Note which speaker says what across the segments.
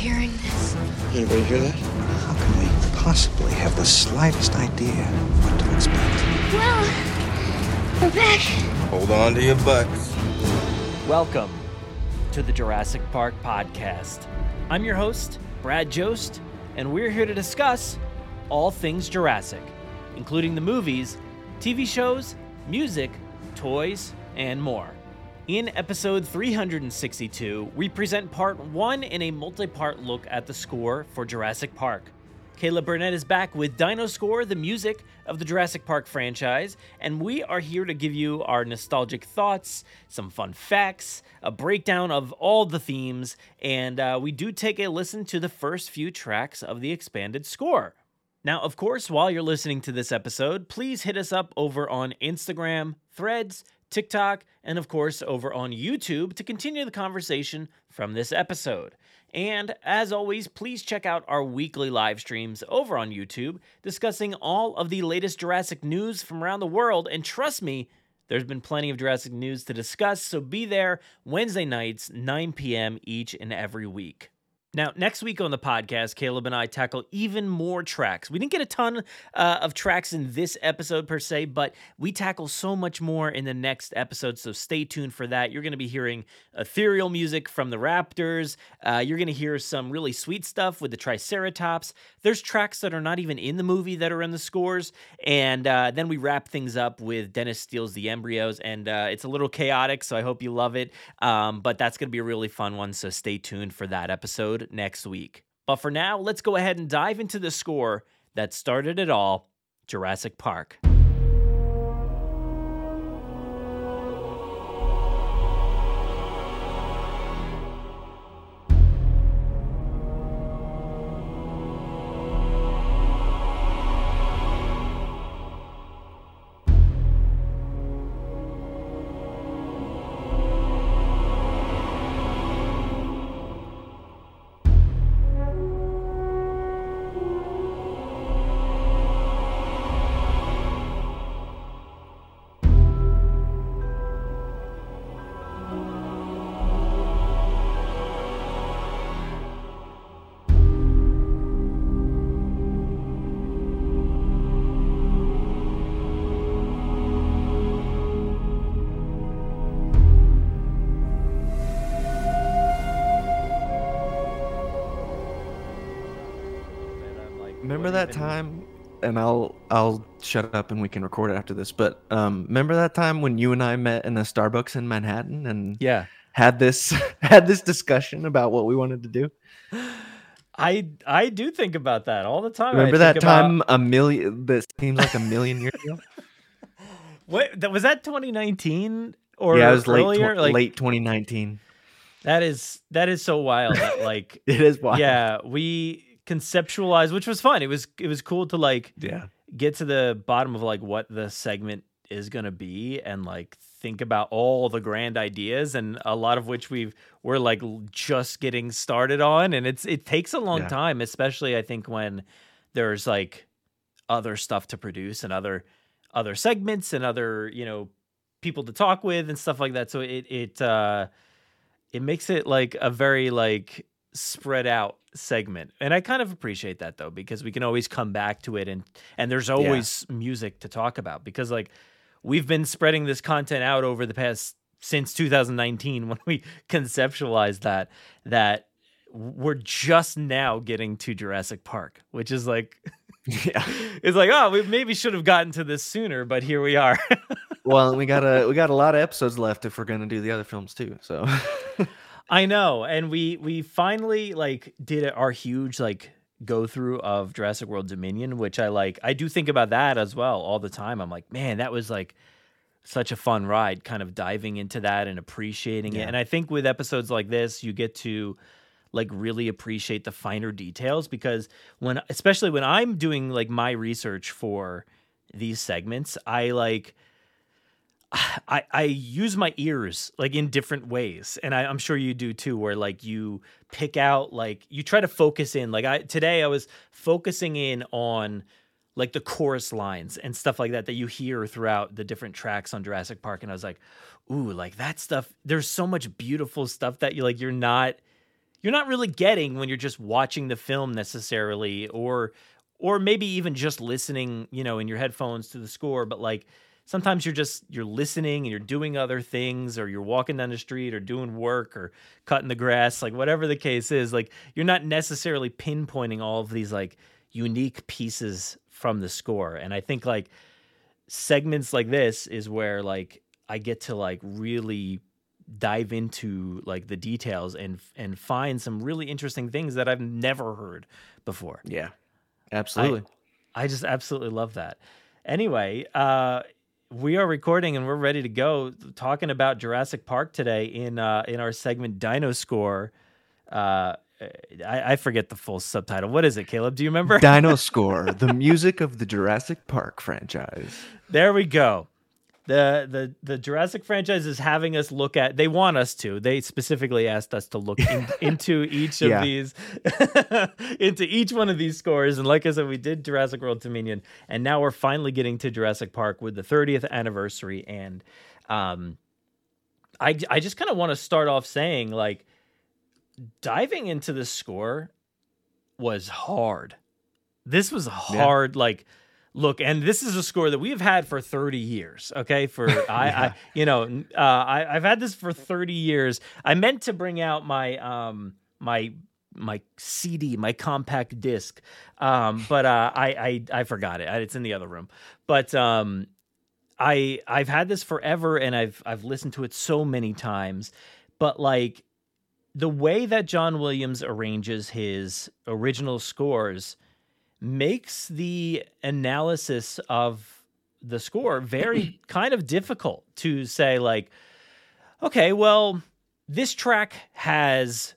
Speaker 1: hearing this?
Speaker 2: Anybody hear that?
Speaker 3: How can we possibly have the slightest idea what to expect?
Speaker 1: Well, we're back.
Speaker 2: Hold on to your butts.
Speaker 4: Welcome to the Jurassic Park podcast. I'm your host, Brad Jost, and we're here to discuss all things Jurassic, including the movies, TV shows, music, toys, and more. In episode 362, we present part one in a multi part look at the score for Jurassic Park. Caleb Burnett is back with Dino Score, the music of the Jurassic Park franchise, and we are here to give you our nostalgic thoughts, some fun facts, a breakdown of all the themes, and uh, we do take a listen to the first few tracks of the expanded score. Now, of course, while you're listening to this episode, please hit us up over on Instagram, Threads, TikTok, and of course over on YouTube to continue the conversation from this episode. And as always, please check out our weekly live streams over on YouTube discussing all of the latest Jurassic news from around the world. And trust me, there's been plenty of Jurassic news to discuss, so be there Wednesday nights, 9 p.m. each and every week. Now, next week on the podcast, Caleb and I tackle even more tracks. We didn't get a ton uh, of tracks in this episode per se, but we tackle so much more in the next episode. So stay tuned for that. You're going to be hearing ethereal music from the Raptors. Uh, you're going to hear some really sweet stuff with the Triceratops. There's tracks that are not even in the movie that are in the scores. And uh, then we wrap things up with Dennis Steals the Embryos. And uh, it's a little chaotic, so I hope you love it. Um, but that's going to be a really fun one. So stay tuned for that episode next week. But for now, let's go ahead and dive into the score that started it all Jurassic Park.
Speaker 5: Remember that time? And I'll I'll shut up and we can record it after this. But um, remember that time when you and I met in a Starbucks in Manhattan and
Speaker 4: Yeah.
Speaker 5: had this had this discussion about what we wanted to do?
Speaker 4: I I do think about that all the time.
Speaker 5: Remember that
Speaker 4: about-
Speaker 5: time a million that seems like a million years ago?
Speaker 4: Wait, that was that 2019 or
Speaker 5: yeah, it was late
Speaker 4: earlier?
Speaker 5: tw-
Speaker 4: like
Speaker 5: late 2019.
Speaker 4: that is that is so wild. That like
Speaker 5: It is wild.
Speaker 4: yeah, we conceptualized, which was fun. It was it was cool to like
Speaker 5: Yeah.
Speaker 4: get to the bottom of like what the segment is going to be and like think about all the grand ideas and a lot of which we've we're like just getting started on and it's it takes a long
Speaker 5: Yeah.
Speaker 4: time especially i think when there's like other stuff to produce and other other segments and other you know people to talk with and stuff like that so it it uh it makes it like a very like spread out segment and i kind of appreciate that though because we can always come back to it and and there's always music to talk about because like we've been spreading this content out over the past since 2019 when we conceptualized that that we're just now getting to Jurassic Park which is like
Speaker 5: Yeah.
Speaker 4: it's like oh we maybe should have gotten to this sooner but here we are
Speaker 5: Well, we got a we got a lot of episodes left if we're gonna do the other films too. So
Speaker 4: I know, and we we finally like did our huge like go through of Jurassic World Dominion, which I like. I do think about that as well all the time. I'm like, man, that was like such a fun ride, kind of diving into that and appreciating it. And I think with episodes like this, you get to like really appreciate the finer details because when especially when I'm doing like my research for these segments, I like I, I use my ears like in different ways and I, i'm sure you do too where like you pick out like you try to focus in like i today i was focusing in on like the chorus lines and stuff like that that you hear throughout the different tracks on jurassic park and i was like ooh like that stuff there's so much beautiful stuff that you like you're not you're not really getting when you're just watching the film necessarily or or maybe even just listening, you know, in your headphones to the score, but like sometimes you're just you're listening and you're doing other things or you're walking down the street or doing work or cutting the grass, like whatever the case is, like you're not necessarily pinpointing all of these like unique pieces from the score. And I think like segments like this is where like I get to like really dive into like the details and and find some really interesting things that I've never heard before.
Speaker 5: Yeah, absolutely.
Speaker 4: I, I just absolutely love that. Anyway, uh, we are recording and we're ready to go talking about Jurassic Park today in uh, in our segment Dino Score. Uh, I, I forget the full subtitle. What is it, Caleb? Do you remember?
Speaker 5: Dino Score, the music of the Jurassic Park franchise.
Speaker 4: There we go the the the Jurassic franchise is having us look at. They want us to. They specifically asked us to look in, into each of these, into each one of these scores. And like I said, we did Jurassic World Dominion, and now we're finally getting to Jurassic Park with the 30th anniversary. And um, I I just kind of want to start off saying like diving into the score was hard. This was hard, like look, and this is a score that we have had for 30 years. Okay, for I, I you know, uh, I, I've had this for 30 years. I meant to bring out my um my my CD, my compact disc, um, but uh, I, I I forgot it. It's in the other room, but um. I I've had this forever and I've I've listened to it so many times, but like the way that John Williams arranges his original scores makes the analysis of the score very kind of difficult to say like okay well this track has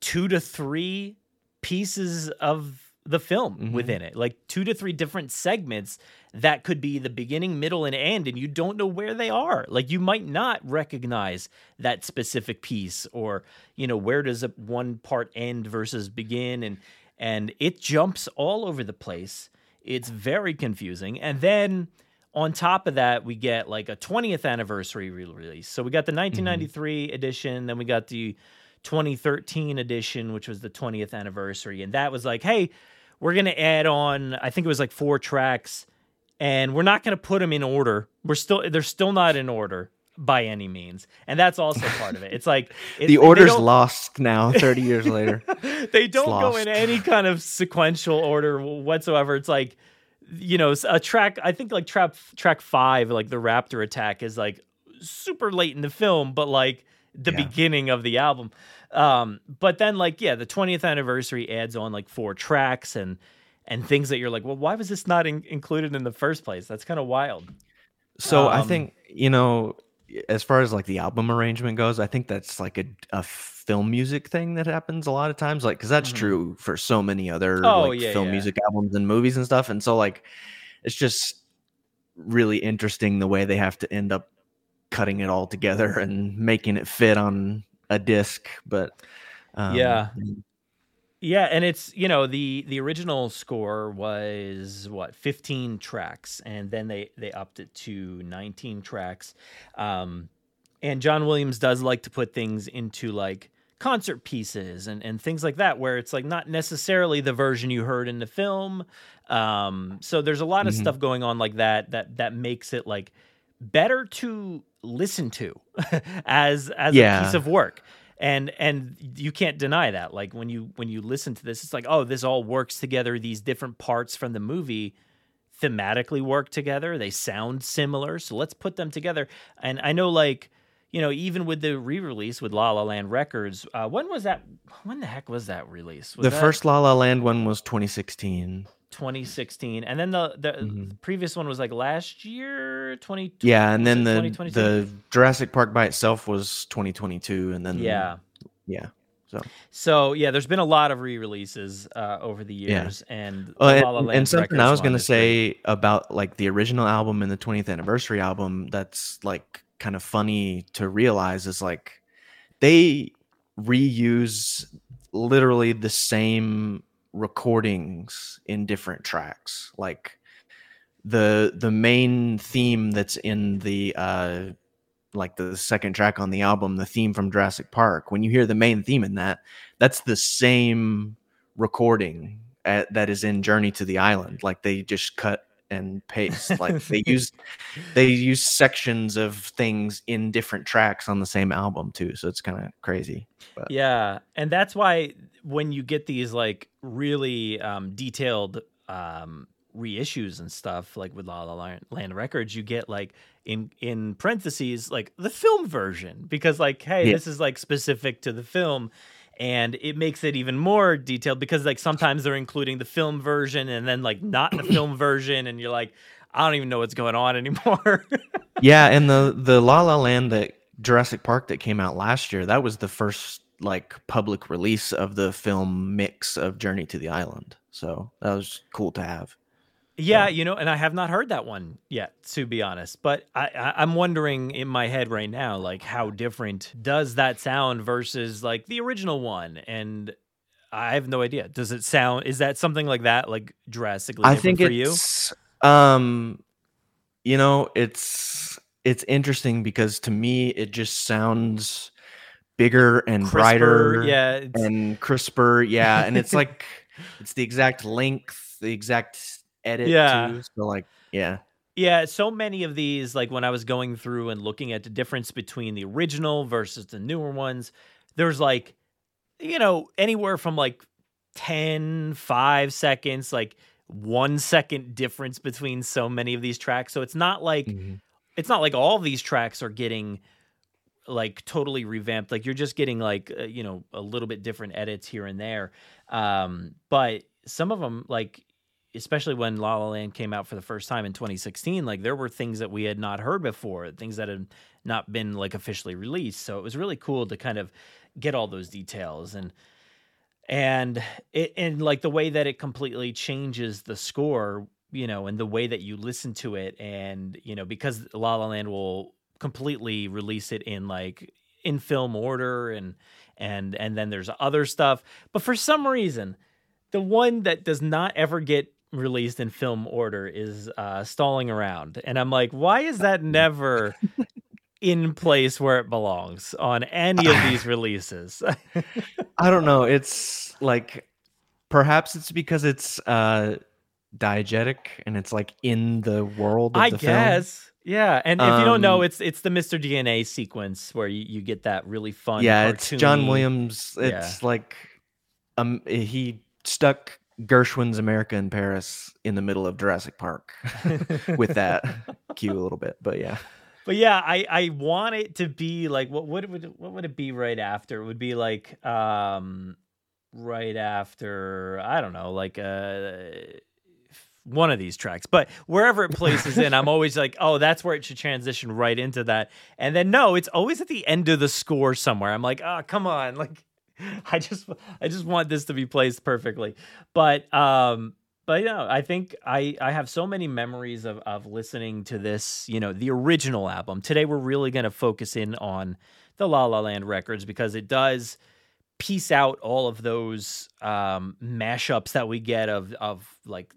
Speaker 4: two to three pieces of the film
Speaker 5: Mhm.
Speaker 4: within it like two to three different segments that could be the beginning middle and end and you don't know where they are like you might not recognize that specific piece or you know where does a one part end versus begin and and it jumps all over the place. It's very confusing. And then on top of that we get like a 20th anniversary re-release. So we got the mm-hmm. 1993 edition then we got the 2013 edition which was the 20th anniversary. And that was like hey we're going to add on i think it was like four tracks and we're not going to put them in order. We're still they're still not in order by any means and that's also part of it it's like it,
Speaker 5: The order's lost now, 30 years later.
Speaker 4: they don't go in any kind of sequential order whatsoever. It's like, you know, a track. I think like track track five, like the Raptor attack, is like super late in the film, but like the
Speaker 5: Yeah.
Speaker 4: beginning of the album. Um, but then like yeah, the 20th anniversary adds on like four tracks and and things that you're like, well, why was this not in- included in the first place? That's kind of wild.
Speaker 5: So I
Speaker 4: Um,
Speaker 5: think, you know, as far as like the album arrangement goes, I think that's like a, a film music thing that happens a lot of times. Like, because that's
Speaker 4: Mhm.
Speaker 5: true for so many other
Speaker 4: Oh,
Speaker 5: like
Speaker 4: yeah,
Speaker 5: film
Speaker 4: yeah.
Speaker 5: music albums and movies and stuff. And so, like, it's just really interesting the way they have to end up cutting it all together and making it fit on a disc. But um,
Speaker 4: Yeah. Yeah, and it's you know the the original score was what 15 tracks, and then they they upped it to 19 tracks. Um, and John Williams does like to put things into like concert pieces and and things like that, where it's like not necessarily the version you heard in the film. Um, so there's a lot of
Speaker 5: Mhm.
Speaker 4: stuff going on like that that that makes it like better to listen to as as a piece of work and and you can't deny that. Like when you when you listen to this it's like oh this all works together. These different parts from the movie thematically work together. They sound similar. So let's put them together. And i know like you know even with the re-release with la la land records uh when was that when the heck was that release? Was
Speaker 5: the
Speaker 4: that
Speaker 5: first La La Land one was 2016.
Speaker 4: 2016 and then the the
Speaker 5: Mhm.
Speaker 4: previous one was like last year 20
Speaker 5: Yeah, and then the the Jurassic Park by itself was 2022, and then
Speaker 4: yeah
Speaker 5: yeah. So
Speaker 4: So yeah, there's been a lot of re-releases uh, over the
Speaker 5: Yeah.
Speaker 4: years, and
Speaker 5: Uh, and, and something I was gonna
Speaker 4: is great.
Speaker 5: say about like the original album and the 20th anniversary album that's like kind of funny to realize is like they reuse literally the same recordings in different tracks like the the main theme that's in the uh like the second track on the album, the theme from Jurassic Park. When you hear the main theme in that, that's the same recording at, that is in Journey to the Island. Like they just cut and paste. Like they use they use sections of things in different tracks on the same album too. So it's kind of crazy. But.
Speaker 4: Yeah, and that's why when you get these like really um, detailed um, reissues and stuff, like with La La Land Records, you get like in in parentheses like the film version because like hey, yeah. this is like specific to the film and it makes it even more detailed because like sometimes they're including the film version and then like not the film version and you're like I don't even know what's going on anymore.
Speaker 5: yeah, and the the La La Land that Jurassic Park that came out last year, that was the first like public release of the film mix of Journey to the Island. So that was cool to have.
Speaker 4: Yeah, you know, and I have not heard that one yet, to be honest. But I, I, am wondering in my head right now, like, how different does that sound versus like the original one? And I have no idea. Does it sound? Is that something like that, like drastically? I think for
Speaker 5: it's, you? um, you know, it's it's interesting because to me, it just sounds bigger and crisper, brighter,
Speaker 4: yeah,
Speaker 5: and crisper, yeah, and it's like it's the exact length, the exact edit yeah. too. So like, yeah.
Speaker 4: Yeah, so many of these, like when I was going through and looking at the difference between the original versus the newer ones, there's like, you know, anywhere from like 10, 5 seconds, like one second difference between so many of these tracks. So it's not like mm-hmm. it's not like all these tracks are getting like totally revamped. Like you're just getting like uh, you know a little bit different edits here and there. Um, but some of them like especially when La La Land came out for the first time in 2016, like there were things that we had not heard before, things that had not been like officially released. So it was really cool to kind of get all those details and and it and like the way that it completely changes the score, you know, and the way that you listen to it and you know because La La Land will completely release it in like in film order and and and then there's other stuff, but for some reason the one that does not ever get released in film order is uh, stalling around, and I'm like, why is that never in place where it belongs on any of these releases?
Speaker 5: I don't know. It's like perhaps it's because it's uh, diegetic and it's like in the world. I
Speaker 4: guess.
Speaker 5: Film.
Speaker 4: Yeah, and if um, you don't know, um, it's it's the Mr. DNA sequence where you, you get that really fun.
Speaker 5: Yeah,
Speaker 4: cartoony,
Speaker 5: it's John Williams. It's yeah. like um he stuck Gershwin's America in Paris in the middle of Jurassic Park with that cue a little bit, but yeah.
Speaker 4: But yeah, I I want it to be like what what would what would it be right after? It would be like um right after I don't know, like uh one of these tracks. But wherever it places in, I'm always like, oh, that's where it should transition right into that. And then no, it's always at the end of the score somewhere. I'm like, oh, come on, like I just I just want this to be placed perfectly. But um but you know, I think I I have so many memories of of listening to this, you know, the original album. Today we're really going to focus in on the La La Land records because it does piece out all of those um mashups that we get of of like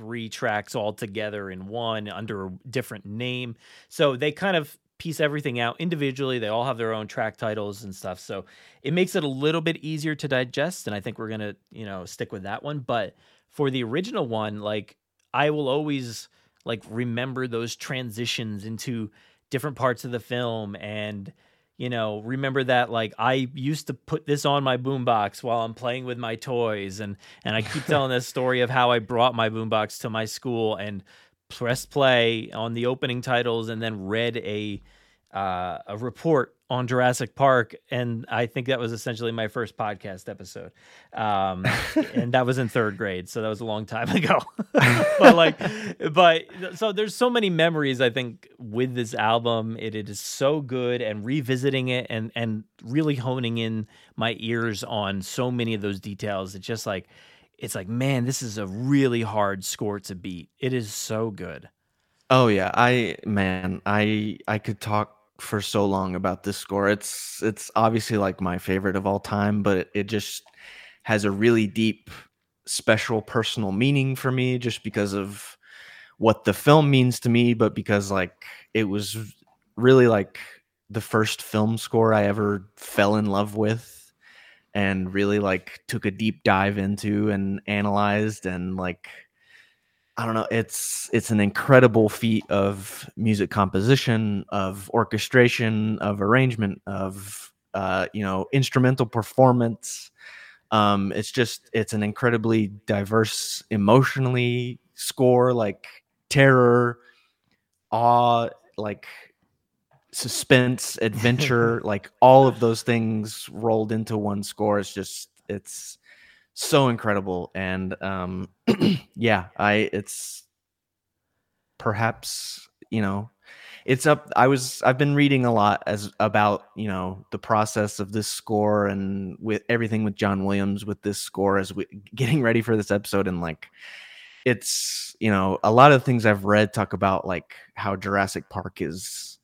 Speaker 4: three tracks all together in one under a different name. So they kind of piece everything out individually. They all have their own track titles and stuff. So it makes it a little bit easier to digest. And I think we're going to, you know, stick with that one. But for the original one, like I will always like remember those transitions into different parts of the film and you know remember that like i used to put this on my boombox while i'm playing with my toys and and i keep telling this story of how i brought my boombox to my school and pressed play on the opening titles and then read a uh, a report on Jurassic Park, and I think that was essentially my first podcast episode, um, and that was in third grade, so that was a long time ago. but like, but so there's so many memories I think with this album. It, it is so good, and revisiting it and and really honing in my ears on so many of those details. It's just like it's like, man, this is a really hard score to beat. It is so good.
Speaker 5: Oh yeah, I man, I I could talk for so long about this score. It's it's obviously like my favorite of all time, but it, it just has a really deep special personal meaning for me just because of what the film means to me, but because like it was really like the first film score I ever fell in love with and really like took a deep dive into and analyzed and like I don't know, it's it's an incredible feat of music composition, of orchestration, of arrangement, of uh, you know, instrumental performance. Um, it's just it's an incredibly diverse emotionally score, like terror, awe, like suspense, adventure, like all of those things rolled into one score. It's just it's so incredible. And um yeah, I it's perhaps, you know, it's up i was i've been reading a lot as about you know the process of this score and with everything with john williams with this score as we getting ready for this episode and like it's you know a lot of things i've read talk about like how jurassic park is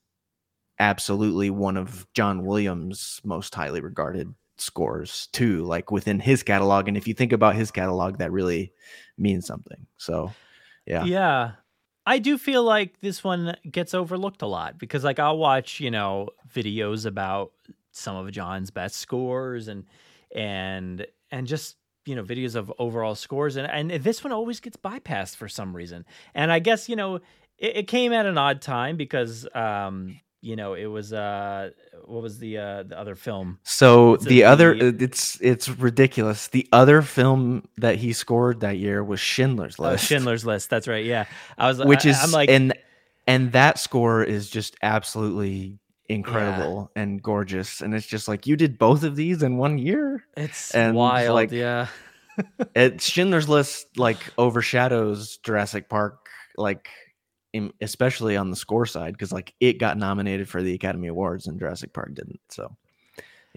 Speaker 5: absolutely one of john williams most highly regarded scores too like within his catalog and if you think about his catalog that really means something so yeah
Speaker 4: Yeah. I do feel like this one gets overlooked a lot because like I'll watch, you know, videos about some of John's best scores and and and just you know videos of overall scores and and this one always gets bypassed for some reason and i guess you know it, it came at an odd time because um you know it was uh what was the uh the other film?
Speaker 5: So
Speaker 4: It's
Speaker 5: the other,
Speaker 4: the-
Speaker 5: uh, it's it's ridiculous. The other film that he scored that year was Schindler's
Speaker 4: oh,
Speaker 5: List,
Speaker 4: schindler's list. That's right. Yeah. I was
Speaker 5: which
Speaker 4: I,
Speaker 5: is
Speaker 4: i'm like
Speaker 5: and and that score is just absolutely incredible and gorgeous. And it's just like you did both of these in one year.
Speaker 4: it's
Speaker 5: and,
Speaker 4: wild
Speaker 5: like,
Speaker 4: yeah.
Speaker 5: It Schindler's List like overshadows Jurassic Park, like especially on the score side, because like it got nominated for the Academy Awards and Jurassic Park didn't. So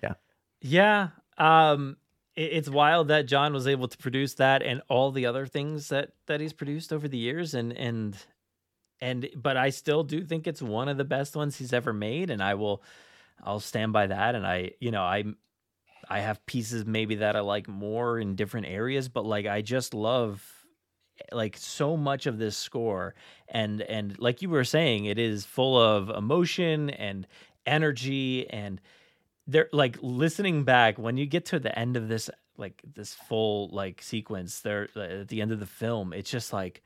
Speaker 4: Yeah. Yeah. Um it, it's wild that John was able to produce that and all the other things that that he's produced over the years and and and but I still do think it's one of the best ones he's ever made and I will I'll stand by that and I you know I I have pieces maybe that I like more in different areas but like I just love like so much of this score and and like you were saying it is full of emotion and energy and they're like listening back when you get to the end of this like this full like sequence there uh, at the end of the film it's just like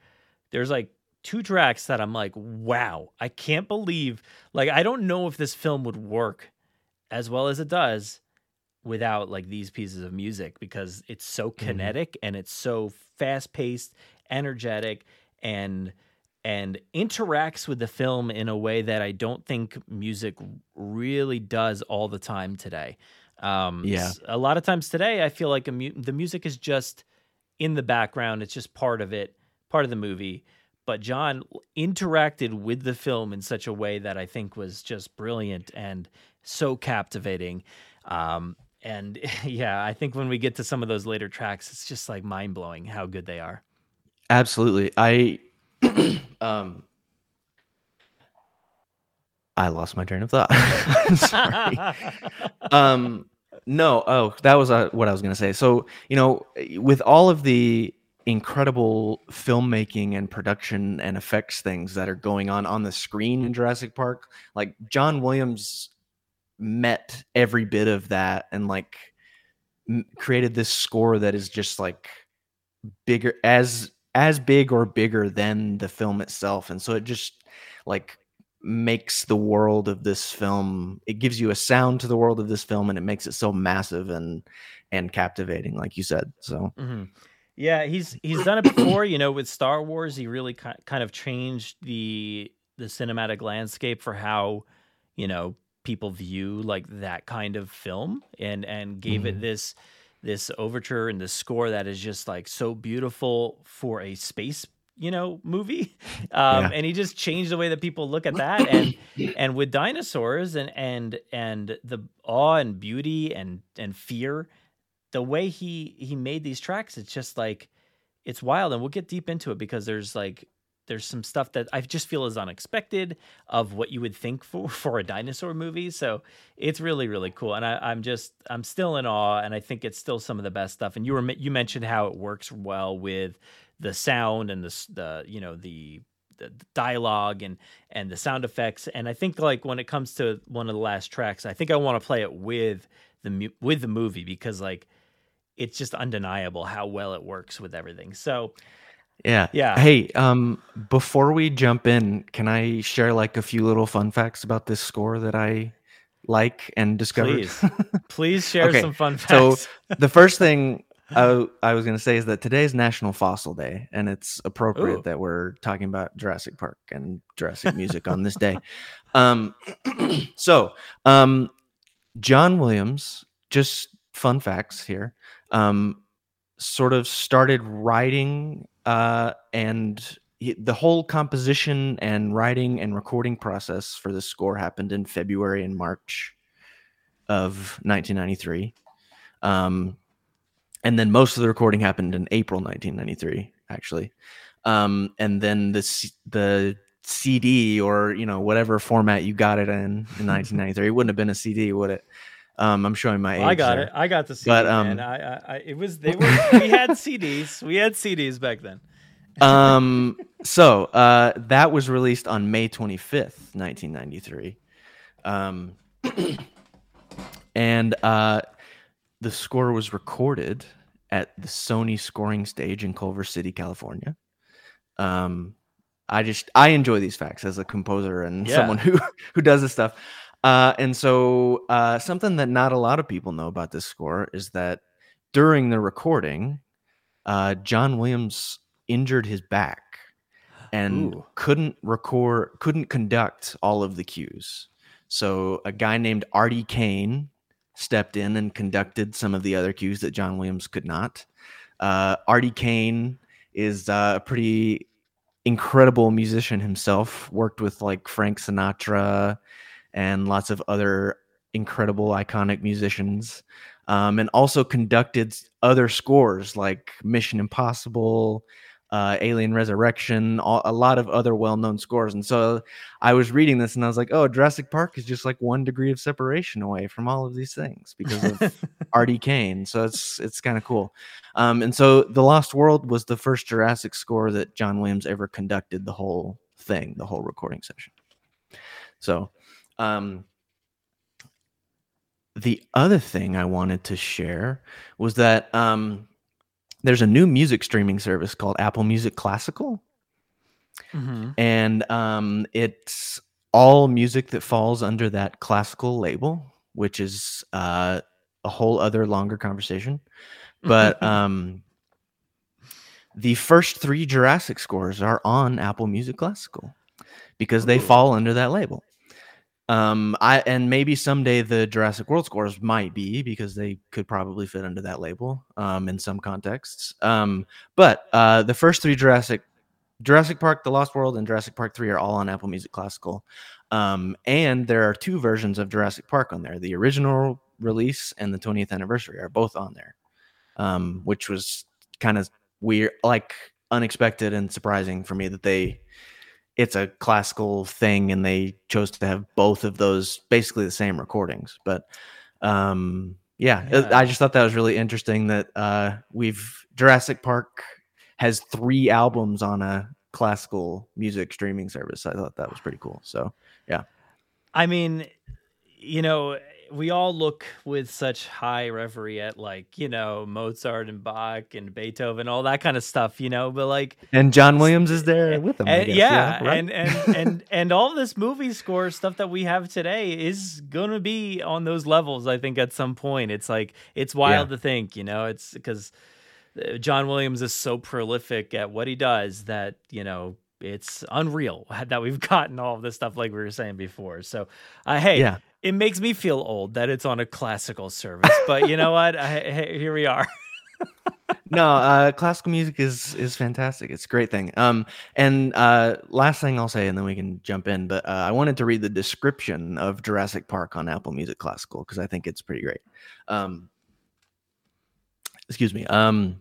Speaker 4: there's like two tracks that i'm like wow i can't believe like i don't know if this film would work as well as it does without like these pieces of music because it's so kinetic and it's so fast paced energetic and and interacts with the film in a way that I don't think music really does all the time today. Um,
Speaker 5: Yeah.
Speaker 4: a lot of times today, I feel like a mu- the music is just in the background. It's just part of it, part of the movie. But John interacted with the film in such a way that I think was just brilliant and so captivating. Um, and yeah, I think when we get to some of those later tracks, it's just like mind blowing how good they are.
Speaker 5: Absolutely. I um I lost my train of thought. Sorry. um no, oh, that was uh, what I was going to say. So, you know, with all of the incredible filmmaking and production and effects things that are going on on the screen in Jurassic Park, like John Williams met every bit of that and like m- created this score that is just like bigger as as big or bigger than the film itself and so it just like makes the world of this film it gives you a sound to the world of this film and it makes it so massive and and captivating like you said so
Speaker 4: hmm Yeah, he's he's done it before. You know, with Star Wars, he really kind of changed the the cinematic landscape for how you know people view like that kind of film, and and gave it
Speaker 5: Mhm.
Speaker 4: this this overture and this score that is just like so beautiful for a space you know movie. Um
Speaker 5: Yeah.
Speaker 4: and he just changed the way that people look at that. And and with dinosaurs and and and the awe and beauty and and fear the way he he made these tracks it's just like it's wild. And we'll get deep into it because there's like there's some stuff that I just feel is unexpected of what you would think for for a dinosaur movie. So it's really really cool, and I, I'm just I'm still in awe, and I think it's still some of the best stuff. And you were you mentioned how it works well with the sound and the the you know the the dialogue and and the sound effects. And I think like when it comes to one of the last tracks, I think I want to play it with the with the movie because like it's just undeniable how well it works with everything. So
Speaker 5: Yeah.
Speaker 4: Yeah.
Speaker 5: Hey, um, before we jump in, can I share like a few little fun facts about this score that I like and discovered?
Speaker 4: please, please share
Speaker 5: Okay,
Speaker 4: some fun facts.
Speaker 5: so the first thing I, I was going to say is that today is National Fossil Day, and it's appropriate
Speaker 4: Ooh.
Speaker 5: that we're talking about Jurassic Park and Jurassic music on this day. Um, so, um, John Williams, just fun facts here, um, sort of started writing uh, and he- the whole composition and writing and recording process for the score happened in February and March of 1993. Um, and then most of the recording happened in April 1993, actually. Um, and then the C- the CD or you know whatever format you got it in in 1993, it wouldn't have been a CD, would it? Um, I'm showing my age.
Speaker 4: I got
Speaker 5: there.
Speaker 4: it. I got the CD,
Speaker 5: But,
Speaker 4: man.
Speaker 5: um,
Speaker 4: I, I, I, it was they were. we had CDs. We had CDs back then.
Speaker 5: um so uh that was released on may 25th 1993 um and uh the score was recorded at the sony scoring stage in culver city california um i just i enjoy these facts as a composer and
Speaker 4: Yeah.
Speaker 5: someone who who does this stuff uh and so uh something that not a lot of people know about this score is that during the recording uh john williams injured his back and
Speaker 4: Ooh.
Speaker 5: couldn't record couldn't conduct all of the cues so a guy named artie kane stepped in and conducted some of the other cues that john williams could not uh, artie kane is uh, a pretty incredible musician himself worked with like frank sinatra and lots of other incredible iconic musicians um, and also conducted other scores like mission impossible uh, Alien Resurrection, all, a lot of other well-known scores. And so I was reading this and I was like, oh, Jurassic Park is just like one degree of separation away from all of these things because of Artie Kane. So it's it's kind of cool. Um, and so The Lost World was the first Jurassic score that John Williams ever conducted the whole thing, the whole recording session. So um, the other thing I wanted to share was that um, there's a new music streaming service called Apple Music Classical,
Speaker 4: Mm-hmm.
Speaker 5: and um, it's all music that falls under that classical label, which is uh, a whole other longer conversation. But um, the first three Jurassic scores are on Apple Music Classical because they
Speaker 4: Ooh.
Speaker 5: fall under that label. Um, I and maybe someday the Jurassic World scores might be because they could probably fit under that label um, in some contexts. Um, but uh, the first three Jurassic Jurassic Park, The Lost World, and Jurassic Park 3 are all on Apple Music Classical. Um, and there are two versions of Jurassic Park on there. The original release and the 20th anniversary are both on there. Um, which was kind of weird, like unexpected and surprising for me that they it's a classical thing and they chose to have both of those basically the same recordings. But um yeah,
Speaker 4: Yeah.
Speaker 5: I just thought that was really interesting that uh we've Jurassic Park has three albums on a classical music streaming service. I thought that was pretty cool. So yeah.
Speaker 4: I mean, you know, we all look with such high reverie at like, you know, Mozart and Bach and Beethoven, all that kind of stuff, you know, but like
Speaker 5: and John Williams is there eh, with them.
Speaker 4: And, eh,
Speaker 5: guess,
Speaker 4: yeah,
Speaker 5: right?
Speaker 4: and and and and all this movie score stuff that we have today is gonna be on those levels. I think at some point, it's like it's wild to think, you know, it's because uh, John Williams is so prolific at what he does that you know it's unreal that we've gotten all of this stuff like we were saying before. So, uh, hey,
Speaker 5: Yeah.
Speaker 4: it makes me feel old that it's on a classical service, but you know what? I, hey, here we are.
Speaker 5: no, uh, classical music is is fantastic. It's a great thing. Um, and uh, last thing I'll say, and then we can jump in. But uh, I wanted to read the description of Jurassic Park on Apple Music Classical because I think it's pretty great. Um, excuse me. Um,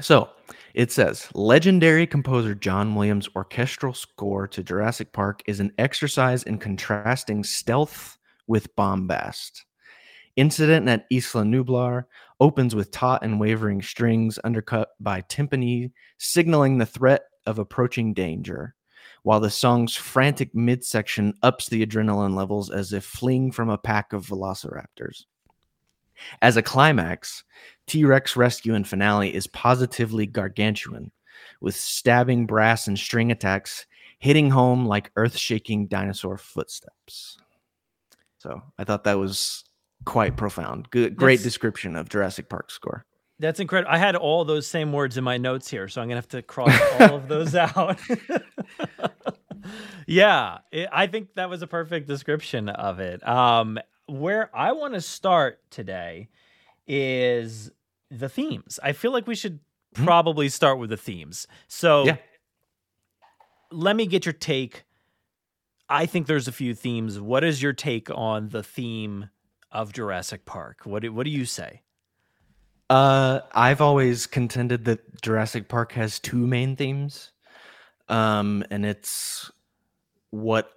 Speaker 5: so it says legendary composer John Williams' orchestral score to Jurassic Park is an exercise in contrasting stealth with bombast. Incident at Isla Nublar opens with taut and wavering strings undercut by timpani signaling the threat of approaching danger. while the song's frantic midsection ups the adrenaline levels as if fleeing from a pack of velociraptors. As a climax, T Rex rescue and finale is positively gargantuan, with stabbing brass and string attacks hitting home like earth shaking dinosaur footsteps. So I thought that was quite profound. Good, great
Speaker 4: That's-
Speaker 5: description of Jurassic Park score.
Speaker 4: That's incredible. I had all those same words in my notes here, so I'm gonna have to cross all of those out. yeah, it, I think that was a perfect description of it. Um, where I want to start today is the themes. I feel like we should probably start with the themes. So,
Speaker 5: Yeah.
Speaker 4: let me get your take. I think there's a few themes. What is your take on the theme of Jurassic Park? What do, what do you say?
Speaker 5: Uh, I've always contended that Jurassic Park has two main themes, um, and it's what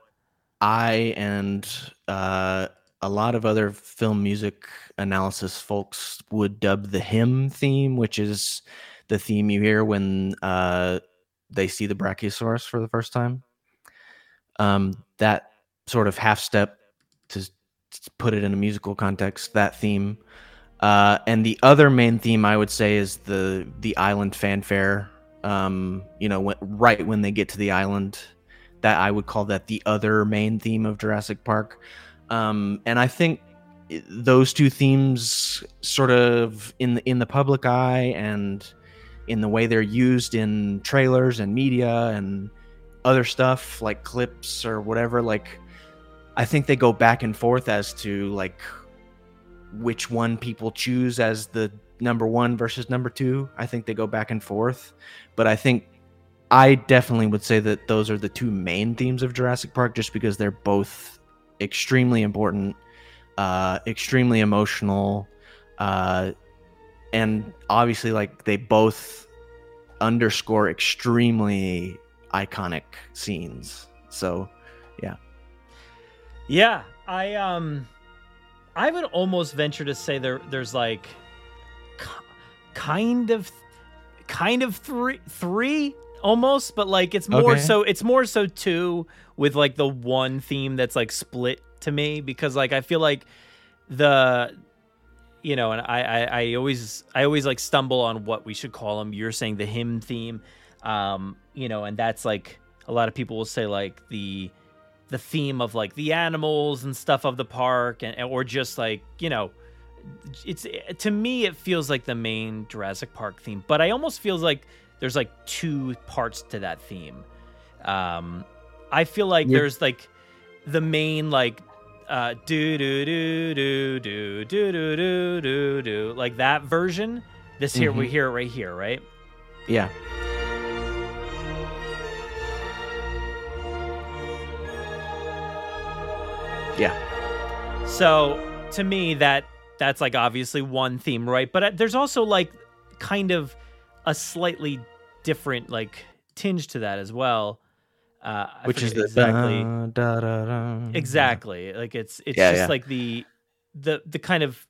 Speaker 5: I and uh, a lot of other film music analysis folks would dub the hymn theme, which is the theme you hear when uh, they see the Brachiosaurus for the first time. Um, that sort of half step to s- put it in a musical context, that theme. Uh, and the other main theme I would say is the the island fanfare. Um, you know, when, right when they get to the island, that I would call that the other main theme of Jurassic Park. Um, and I think those two themes, sort of in the in the public eye and in the way they're used in trailers and media and other stuff like clips or whatever, like I think they go back and forth as to like which one people choose as the number one versus number two. I think they go back and forth, but I think I definitely would say that those are the two main themes of Jurassic Park, just because they're both extremely important, uh, extremely emotional, uh, and obviously, like they both underscore extremely iconic scenes. So,
Speaker 4: Yeah, yeah. I um, I would almost venture to say there there's like, kind of, kind of three three almost, but like it's more
Speaker 5: Okay.
Speaker 4: so it's more so two with like the one theme that's like split to me because like I feel like the you know and I, I i always i always like stumble on what we should call them you're saying the hymn theme um you know and that's like a lot of people will say like the the theme of like the animals and stuff of the park and or just like you know it's to me it feels like the main Jurassic Park theme but I almost feels like there's like two parts to that theme. Um I feel like
Speaker 5: Yeah.
Speaker 4: there's like the main like uh do do do do do do do do do do like that version this here we
Speaker 5: Mhm.
Speaker 4: hear it right here right
Speaker 5: yeah. Yeah.
Speaker 4: So to me, that that's like obviously one theme, right? But uh, there's also like kind of a slightly different like tinge to that as well. Uh,
Speaker 5: Which is the
Speaker 4: exactly
Speaker 5: da, da, da, da.
Speaker 4: exactly like it's it's
Speaker 5: Yeah,
Speaker 4: just
Speaker 5: yeah.
Speaker 4: like the the the kind of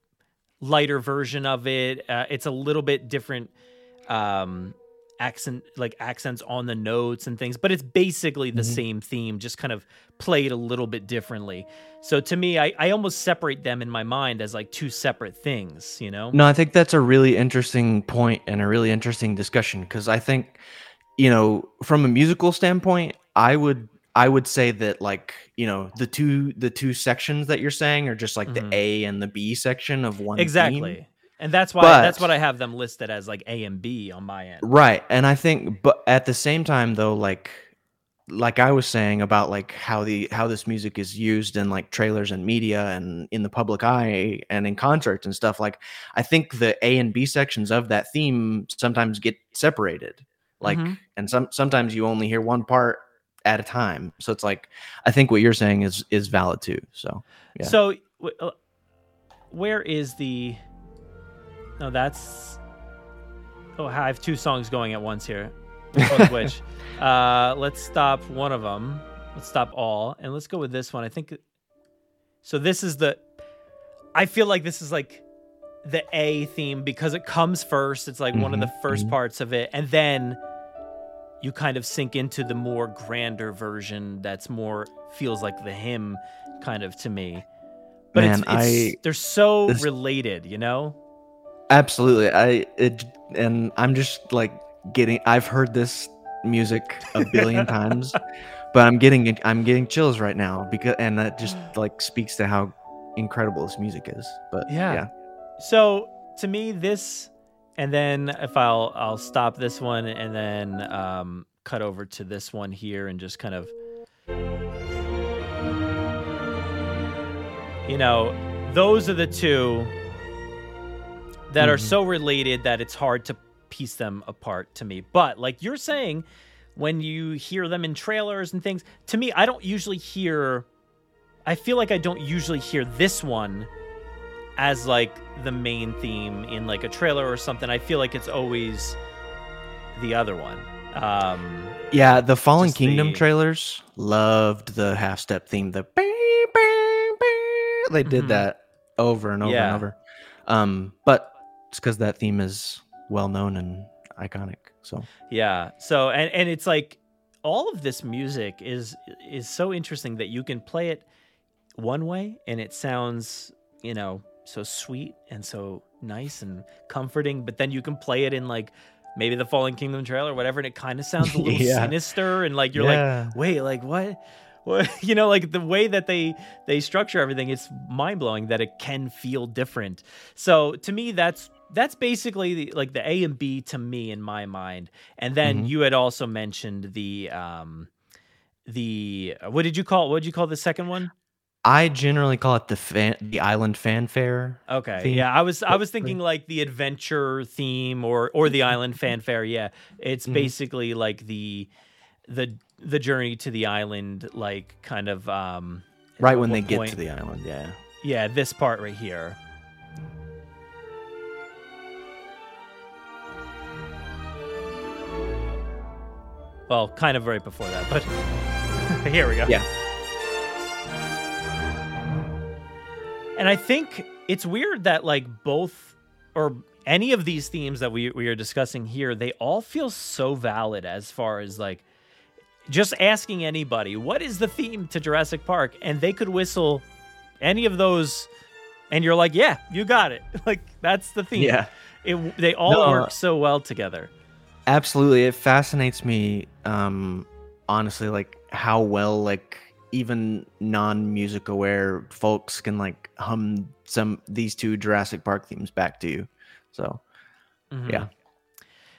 Speaker 4: lighter version of it. Uh, it's a little bit different um accent like accents on the notes and things but it's basically the
Speaker 5: Mhm.
Speaker 4: same theme just kind of played a little bit differently so to me I, I almost separate them in my mind as like two separate things you know
Speaker 5: No, I think that's a really interesting point and a really interesting discussion because I think, you know, from a musical standpoint, I would I would say that like you know the two the two sections that you're saying are just like
Speaker 4: Mhm.
Speaker 5: the A and the B section of one
Speaker 4: exactly
Speaker 5: theme.
Speaker 4: and that's why that's what i have them listed as like a and b on my end
Speaker 5: right and i think but at the same time though like like i was saying about like how the how this music is used in like trailers and media and in the public eye and in concerts and stuff like i think the a and b sections of that theme sometimes get separated like
Speaker 4: Mhm.
Speaker 5: and some sometimes you only hear one part at a time so it's like i think what you're saying is is valid too so Yeah.
Speaker 4: So, uh, where is the? No, that's. Oh, I have two songs going at once here. Which one's which? Uh, let's stop one of them. Let's stop all, and let's go with this one. I think. So this is the. I feel like this is like the A theme because it comes first. It's like one of the
Speaker 5: Mhm,
Speaker 4: 1st
Speaker 5: mhm.
Speaker 4: parts of it, and then you kind of sink into the more grander version that's more feels like the hymn kind of to me. But
Speaker 5: Man,
Speaker 4: it's, it's
Speaker 5: I-
Speaker 4: they're so
Speaker 5: this-
Speaker 4: related, you know?
Speaker 5: Absolutely. I it and I'm just like getting I've heard this music a billion times, but I'm getting I'm getting chills right now because and that just like speaks to how incredible this music is. But
Speaker 4: Yeah.
Speaker 5: yeah.
Speaker 4: So to me, this, and then if I'll I'll stop this one and then um, cut over to this one here and just kind of, you know, those are the two that are
Speaker 5: Mhm.
Speaker 4: so related that it's hard to piece them apart to me. But like you're saying, when you hear them in trailers and things, to me, I don't usually hear. I feel like I don't usually hear this one as like the main theme in like a trailer or something. I feel like it's always the other one. Um,
Speaker 5: Yeah, the Fallen Kingdom
Speaker 4: the-
Speaker 5: trailers loved the half step theme. The they did
Speaker 4: Mhm.
Speaker 5: that over and over
Speaker 4: Yeah.
Speaker 5: and over. Um, but it's because that theme is well known and iconic. So
Speaker 4: yeah. So and and it's like all of this music is is so interesting that you can play it one way and it sounds you know so sweet and so nice and comforting, but then you can play it in like maybe the Fallen Kingdom trailer or whatever, and it kind of sounds a little
Speaker 5: Yeah.
Speaker 4: sinister and like you're like wait like what? You know like the way that they they structure everything it's mind-blowing that it can feel different. So to me that's that's basically the, like the a and b to me in my mind. And then
Speaker 5: Mhm.
Speaker 4: you had also mentioned the um the what did you call what did you call the second one
Speaker 5: I generally call it the fan, the island fanfare.
Speaker 4: okay
Speaker 5: theme.
Speaker 4: yeah i was i was thinking like the adventure theme or or the island fanfare yeah it's
Speaker 5: Mhm.
Speaker 4: basically like the the the journey to the island like kind of um
Speaker 5: Right when they get to the island, yeah.
Speaker 4: Yeah, this part right here. Well, kind of right before that, but here we go.
Speaker 5: Yeah.
Speaker 4: And I think it's weird that like both or any of these themes that we we are discussing here, they all feel so valid as far as like just asking anybody, what is the theme to Jurassic Park? And they could whistle any of those and you're like, yeah, you got it. Like that's the theme.
Speaker 5: Yeah.
Speaker 4: It, they all
Speaker 5: No.
Speaker 4: work so well together.
Speaker 5: Absolutely. It fascinates me, um, honestly, like how well like even non music aware folks can like hum some these two Jurassic Park themes back to you. So
Speaker 4: Mhm.
Speaker 5: Yeah.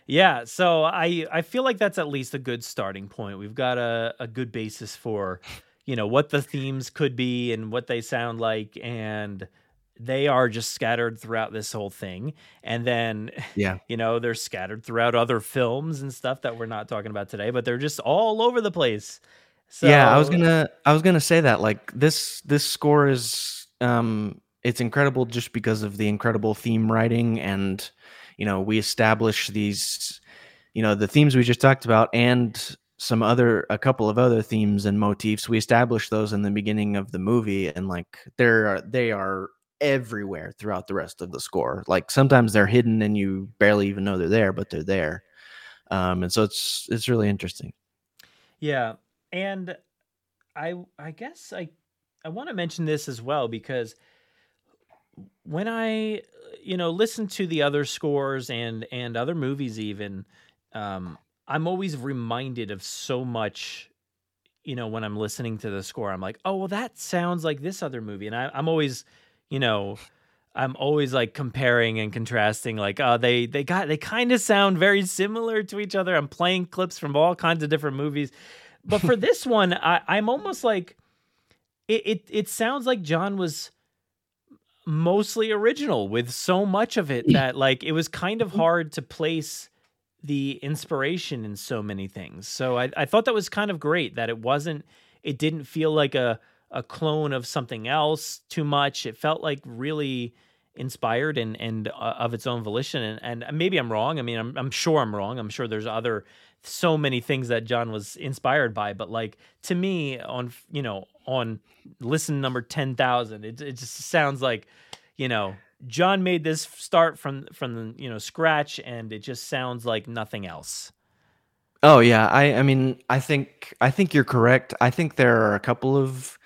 Speaker 4: Yeah, so I I feel like that's at least a good starting point. We've got a, a good basis for, you know, what the themes could be and what they sound like and they are just scattered throughout this whole thing. And then,
Speaker 5: yeah.
Speaker 4: you know, they're scattered throughout other films and stuff that we're not talking about today, but they're just all over the place. So
Speaker 5: yeah, I was gonna I was gonna say that. Like this this score is um it's incredible just because of the incredible theme writing and you know, we establish these you know, the themes we just talked about and some other a couple of other themes and motifs. We established those in the beginning of the movie and like they're they are everywhere throughout the rest of the score. Like sometimes they're hidden and you barely even know they're there, but they're there. Um and so it's it's really interesting.
Speaker 4: Yeah, and I I guess I I want to mention this as well because when I you know listen to the other scores and and other movies even um I'm always reminded of so much you know when I'm listening to the score I'm like oh well that sounds like this other movie. And I I'm always you know I'm always like comparing and contrasting like uh they they got they kind of sound very similar to each other. I'm playing clips from all kinds of different movies but for this one I I'm almost like it it, it sounds like John was mostly original with so much of it that like it was kind of hard to place the inspiration in so many things. So I, I thought that was kind of great that it wasn't it didn't feel like a a clone of something else too much. It felt like really inspired and and uh, of its own volition and, and maybe I'm wrong. I mean I'm I'm sure I'm wrong. I'm sure there's other so many things that John was inspired by, but like to me on you know on listen number 10,000 it it just sounds like you know John made this start from from you know scratch and it just sounds like nothing else.
Speaker 5: Oh yeah, I I mean I think I think you're correct. I think there are a couple of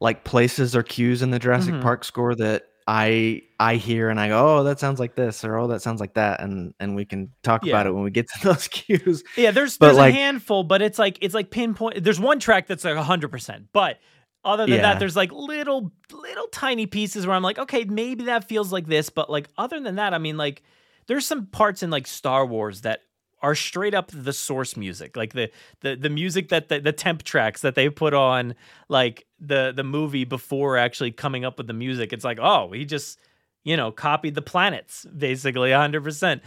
Speaker 5: like places or cues in the Jurassic
Speaker 4: Mhm.
Speaker 5: Park score that I I hear and I go, oh, that sounds like this or oh, that sounds like that, and and we can talk
Speaker 4: Yeah.
Speaker 5: about it when we get to those cues.
Speaker 4: Yeah, there's
Speaker 5: But,
Speaker 4: there's
Speaker 5: like-
Speaker 4: a handful, but it's like it's like pinpoint. There's one track that's like hundred percent, but other than
Speaker 5: Yeah.
Speaker 4: that, there's like little little tiny pieces where I'm like, okay, maybe that feels like this, but like other than that, I mean, like there's some parts in like Star Wars that are straight up the source music, like the the the music that the, the temp tracks that they put on like the the movie before actually coming up with the music. It's like, oh, he just you know copied the planets basically 100%.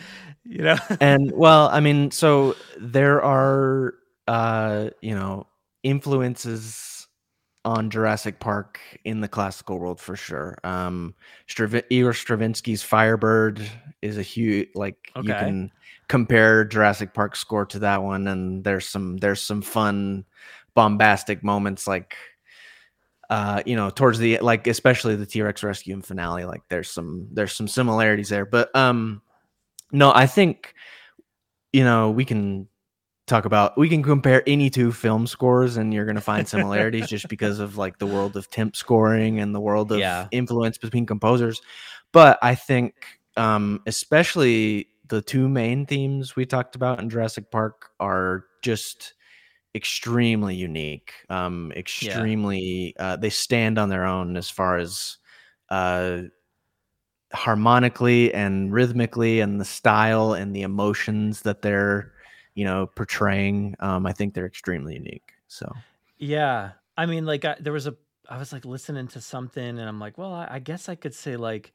Speaker 4: You know,
Speaker 5: and well, I mean, so there are uh, you know, influences on Jurassic Park in the classical world for sure. Um Strav- Igor Stravinsky's Firebird is a huge like you can compare Jurassic Park score to that one and there's some there's some fun bombastic moments like uh you know towards the like especially the T-Rex rescue and finale like there's some there's some similarities there but um no I think you know we can talk about we can compare any two film scores and you're going to find similarities just because of like the world of temp scoring and the world of
Speaker 4: Yeah.
Speaker 5: influence between composers but i think um especially the two main themes we talked about in Jurassic Park are just extremely unique um extremely uh they stand on their own as far as uh harmonically and rhythmically and the style and the emotions that they're you know portraying um i think they're extremely unique so.
Speaker 4: Yeah, I mean, like I, there was a, I was like listening to something, and I'm like, well, I, I guess I could say like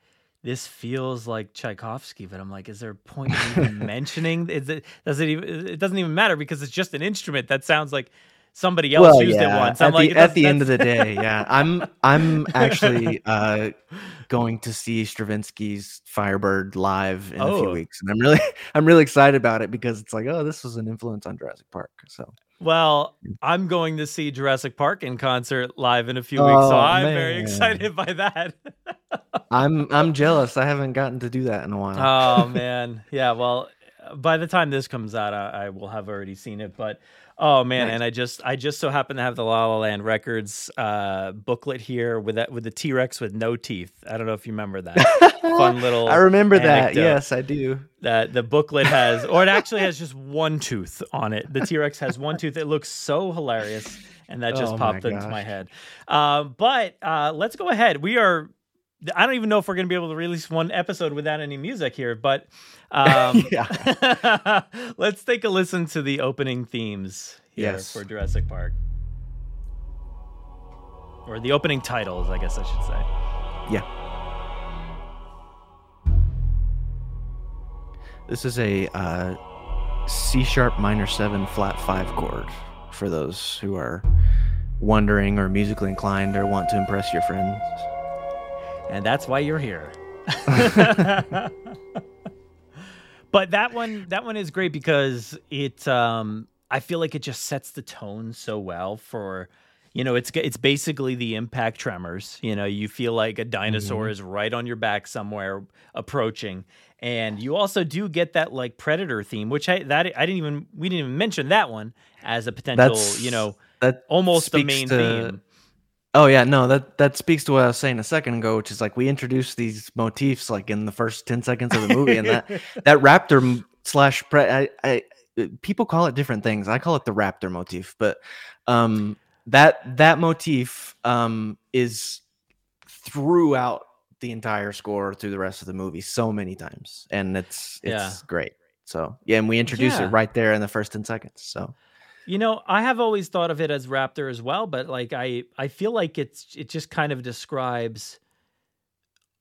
Speaker 4: this feels like Tchaikovsky, but I'm like, is there a point in even mentioning? Is it does it even? It doesn't even matter because it's just an instrument that sounds like somebody else used it once. I'm
Speaker 5: at
Speaker 4: like,
Speaker 5: the, at the end of the day yeah i'm i'm actually uh going to see stravinsky's firebird live in a few
Speaker 4: Oh.
Speaker 5: weeks and i'm really i'm really excited about it because it's like oh this was an influence on jurassic park so
Speaker 4: Well, I'm going to see Jurassic Park in concert live in a few weeks, so
Speaker 5: Oh,
Speaker 4: I'm very excited by that.
Speaker 5: i'm i'm jealous i haven't gotten to do that in a while
Speaker 4: oh man, yeah. Well, by the time this comes out, I, I will have already seen it. But oh man,
Speaker 5: Nice.
Speaker 4: and I just I just so happen to have the La La Land Records uh, booklet here with that with the T Rex with no teeth. I don't know if you remember that fun little.
Speaker 5: i remember that yes i do
Speaker 4: that the booklet has, or it actually has just one tooth on it. The T Rex has one tooth. It looks so hilarious, and that just
Speaker 5: Oh my
Speaker 4: popped into
Speaker 5: gosh.
Speaker 4: my head. Um, but uh, let's go ahead. We are. I don't even know if we're going to be able to release one episode without any music here, but um,
Speaker 5: Yeah.
Speaker 4: let's take a listen to the opening themes here
Speaker 5: Yes.
Speaker 4: for Jurassic Park, or the opening titles, I guess I should say.
Speaker 5: Yeah. This is a uh, C sharp minor seven flat five chord for those who are wondering or musically inclined or want to impress your friends.
Speaker 4: and that's why you're here. but that one that one is great because it um I feel like it just sets the tone so well for you know it's it's basically the impact tremors. You know you feel like a dinosaur is right on your back somewhere approaching. And you also do get that like predator theme which I that I didn't even we didn't even mention that one as a potential
Speaker 5: That's
Speaker 4: you know
Speaker 5: that
Speaker 4: almost the main
Speaker 5: to-
Speaker 4: theme
Speaker 5: Oh yeah, no, that that speaks to what I was saying a second ago, which is like we introduced these motifs like in the first ten seconds of the movie, and that that raptor slash pre- I, I uh, people call it different things. I call it the raptor motif, but um that that motif um is throughout the entire score through the rest of the movie so many times, and it's it's
Speaker 4: Yeah.
Speaker 5: great. So yeah, and we introduce
Speaker 4: Yeah.
Speaker 5: it right there in the first ten seconds. So
Speaker 4: You know, I have always thought of it as Raptor as well, but like I I feel like it's it just kind of describes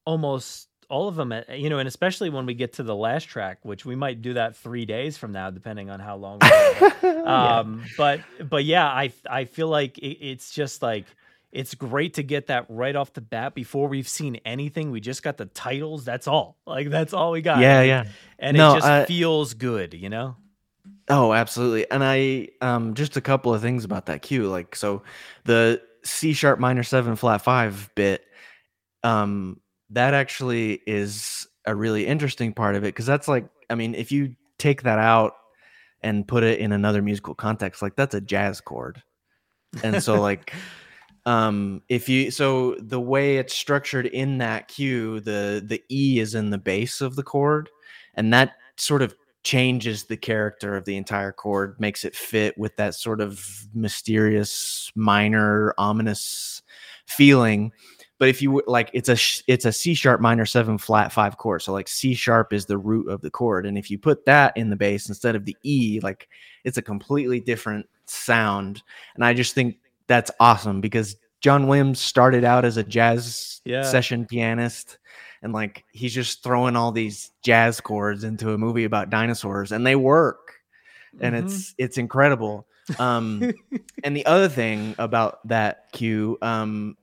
Speaker 4: almost all of them, uh, you know, and especially when we get to the last track, which we might do that 3 days from now depending on how long go.
Speaker 5: yeah.
Speaker 4: um but but yeah, I I feel like it, it's just like it's great to get that right off the bat before we've seen anything. We just got the titles. That's all. Like that's all we got.
Speaker 5: yeah, yeah.
Speaker 4: And
Speaker 5: No,
Speaker 4: it just
Speaker 5: I-
Speaker 4: feels good, you know?
Speaker 5: Oh, absolutely. And I um just a couple of things about that cue. Like so the C sharp minor 7 flat 5 bit um that actually is a really interesting part of it cuz that's like I mean if you take that out and put it in another musical context, like that's a jazz chord. And so like um if you so the way it's structured in that cue, the the E is in the bass of the chord and that sort of changes the character of the entire chord, makes it fit with that sort of mysterious minor ominous feeling. But if you like it's a it's a c sharp minor 7 flat 5 chord so like c sharp is the root of the chord. And if you put that in the bass instead of the e like it's a completely different sound. And i just think that's awesome because john williams started out as a jazz
Speaker 4: Yeah.
Speaker 5: session pianist and like he's just throwing all these jazz chords into a movie about dinosaurs and they work and
Speaker 4: Mhm.
Speaker 5: it's it's incredible. Um and the other thing about that cue um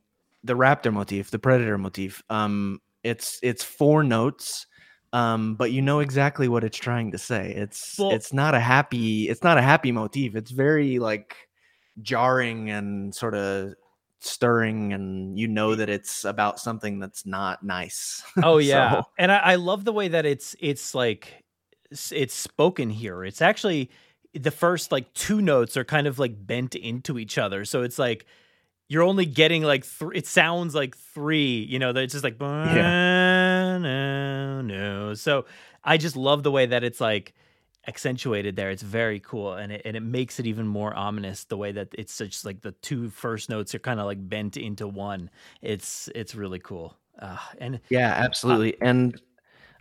Speaker 5: the raptor motif the predator motif um it's it's four notes um but you know exactly what it's trying to say. It's
Speaker 4: Well-
Speaker 5: it's not a happy it's not a happy motif. It's very like jarring and sort of stirring and you know that it's about something that's not nice
Speaker 4: Oh yeah,
Speaker 5: So-
Speaker 4: and I, I love the way that it's it's like it's spoken here. It's actually the first like two notes are kind of like bent into each other, so it's like you're only getting like three. It sounds like three. You know, that it's just like no no. So I just love the way that it's like accentuated there. It's very cool, and it and it makes it even more ominous the way that it's such like the two first notes are kind of like bent into one. It's it's really cool. Uh, and
Speaker 5: Yeah, absolutely. and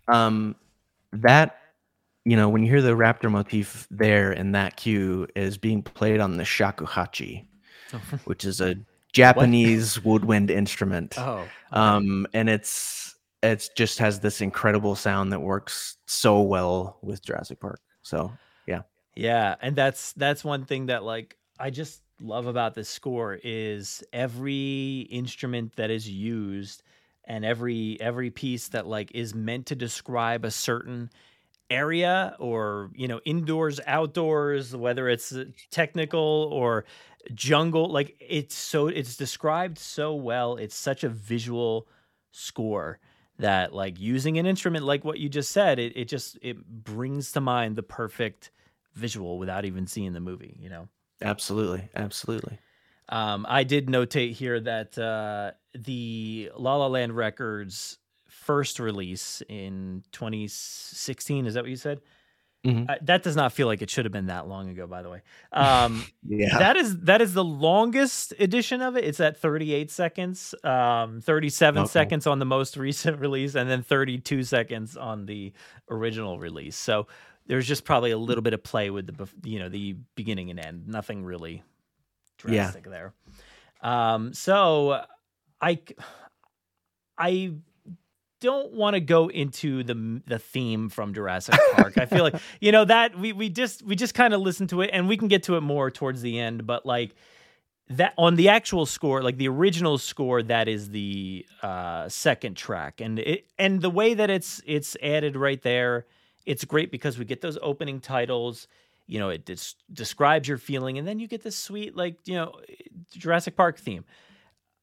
Speaker 5: um that you know, when you hear the raptor motif there in that cue is being played on the shakuhachi, which is a Japanese woodwind instrument.
Speaker 4: Oh,
Speaker 5: Um and it's it's just has this incredible sound that works so well with Jurassic Park. So,
Speaker 4: yeah, yeah, and that's that's one thing that like I just love about this score is every instrument that is used and every every piece that like is meant to describe a certain area or you know indoors outdoors whether it's uh, technical or jungle like it's so it's described so well. It's such a visual score that like using an instrument like what you just said it, it just it brings to mind the perfect visual without even seeing the movie you know
Speaker 5: absolutely, absolutely.
Speaker 4: um, I did notate here that uh, the La La Land Records first release in 2016 is that what you said?
Speaker 5: Mhm.
Speaker 4: Uh, that does not feel like it should have been that long ago. By the way, um,
Speaker 5: Yeah.
Speaker 4: that is that is the longest edition of it. It's at 38 seconds, um, 37
Speaker 5: Okay.
Speaker 4: seconds on the most recent release, and then 32 seconds on the original release. So there's just probably a little bit of play with the you know the beginning and end. Nothing really
Speaker 5: Yeah.
Speaker 4: drastic there. Um, so I I don't want to go into the the theme from Jurassic Park. I feel like you know that we we just we just kind of listen to it and we can get to it more towards the end, but like that on the actual score, like the original score, that is the uh, second track, and it and the way that it's it's added right there, it's great because we get those opening titles. You know, it des- describes your feeling, and then you get this sweet, like you know, Jurassic Park theme.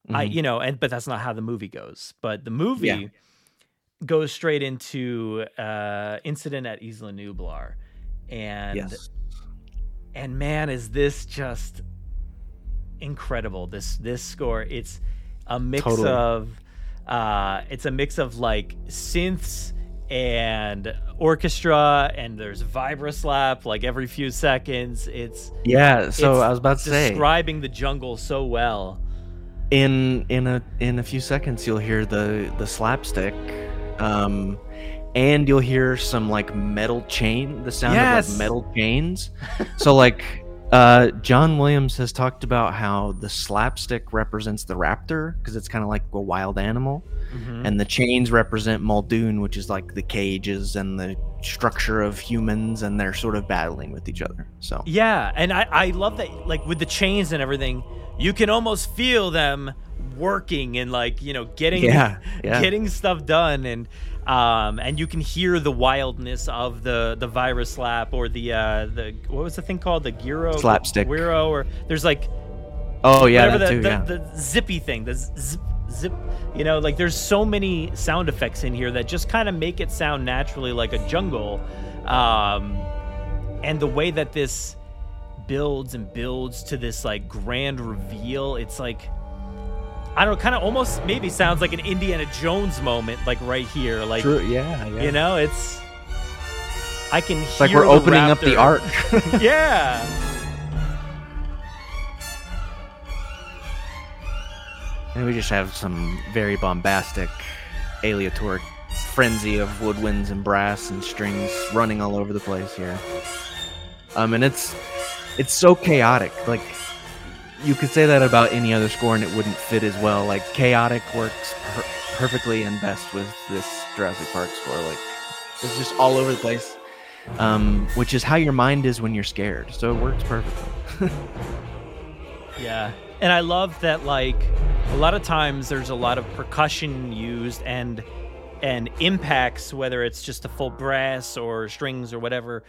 Speaker 4: I,
Speaker 5: Mhm.
Speaker 4: you know, and but that's not how the movie goes. But the movie
Speaker 5: Yeah.
Speaker 4: Goes straight into uh, Incident at Isla Nublar, and
Speaker 5: yes.
Speaker 4: and man is this just incredible this this score. It's a mix
Speaker 5: Totally.
Speaker 4: of uh it's a mix of like synths and orchestra and there's vibra slap like every few seconds. It's
Speaker 5: Yeah, so
Speaker 4: it's
Speaker 5: I was about to say.
Speaker 4: describing the jungle so well.
Speaker 5: In in a in a few seconds you'll hear the the slapstick um and you'll hear some like metal chain the sound of
Speaker 4: Yes.
Speaker 5: like metal chains so like uh john williams has talked about how the slapstick represents the raptor because it's kind of like a wild animal
Speaker 4: Mhm.
Speaker 5: and the chains represent muldoon which is like the cages and the structure of humans and they're sort of battling with each other so
Speaker 4: Yeah, and I, I love that like with the chains and everything, you can almost feel them working and like, you know, getting
Speaker 5: Yeah, yeah.
Speaker 4: getting stuff done and um and you can hear the wildness of the the vibra slap or the uh the what was the thing called the gyro
Speaker 5: Slapstick.
Speaker 4: gyro or there's like
Speaker 5: oh yeah
Speaker 4: whatever the,
Speaker 5: too
Speaker 4: the,
Speaker 5: yeah
Speaker 4: the zippy thing the zip zip you know like there's so many sound effects in here that just kind of make it sound naturally like a jungle um and the way that this builds and builds to this like grand reveal, it's like I don't know, kind of almost maybe sounds like an Indiana Jones moment, like right here, like
Speaker 5: True. Yeah. yeah.
Speaker 4: you know, it's I can
Speaker 5: It's like we're opening up the
Speaker 4: raptor.
Speaker 5: ark.
Speaker 4: yeah.
Speaker 5: And we just have some very bombastic, aleatoric frenzy of woodwinds and brass and strings running all over the place here. Um, and it's it's so chaotic. Like you could say that about any other score, and it wouldn't fit as well. Like chaotic works per- perfectly and best with this Jurassic Park score. Like it's just all over the place, um, which is how your mind is when you're scared. So it works perfectly.
Speaker 4: Yeah. And I love that like a lot of times there's a lot of percussion used and and impacts whether it's just a full brass or strings or whatever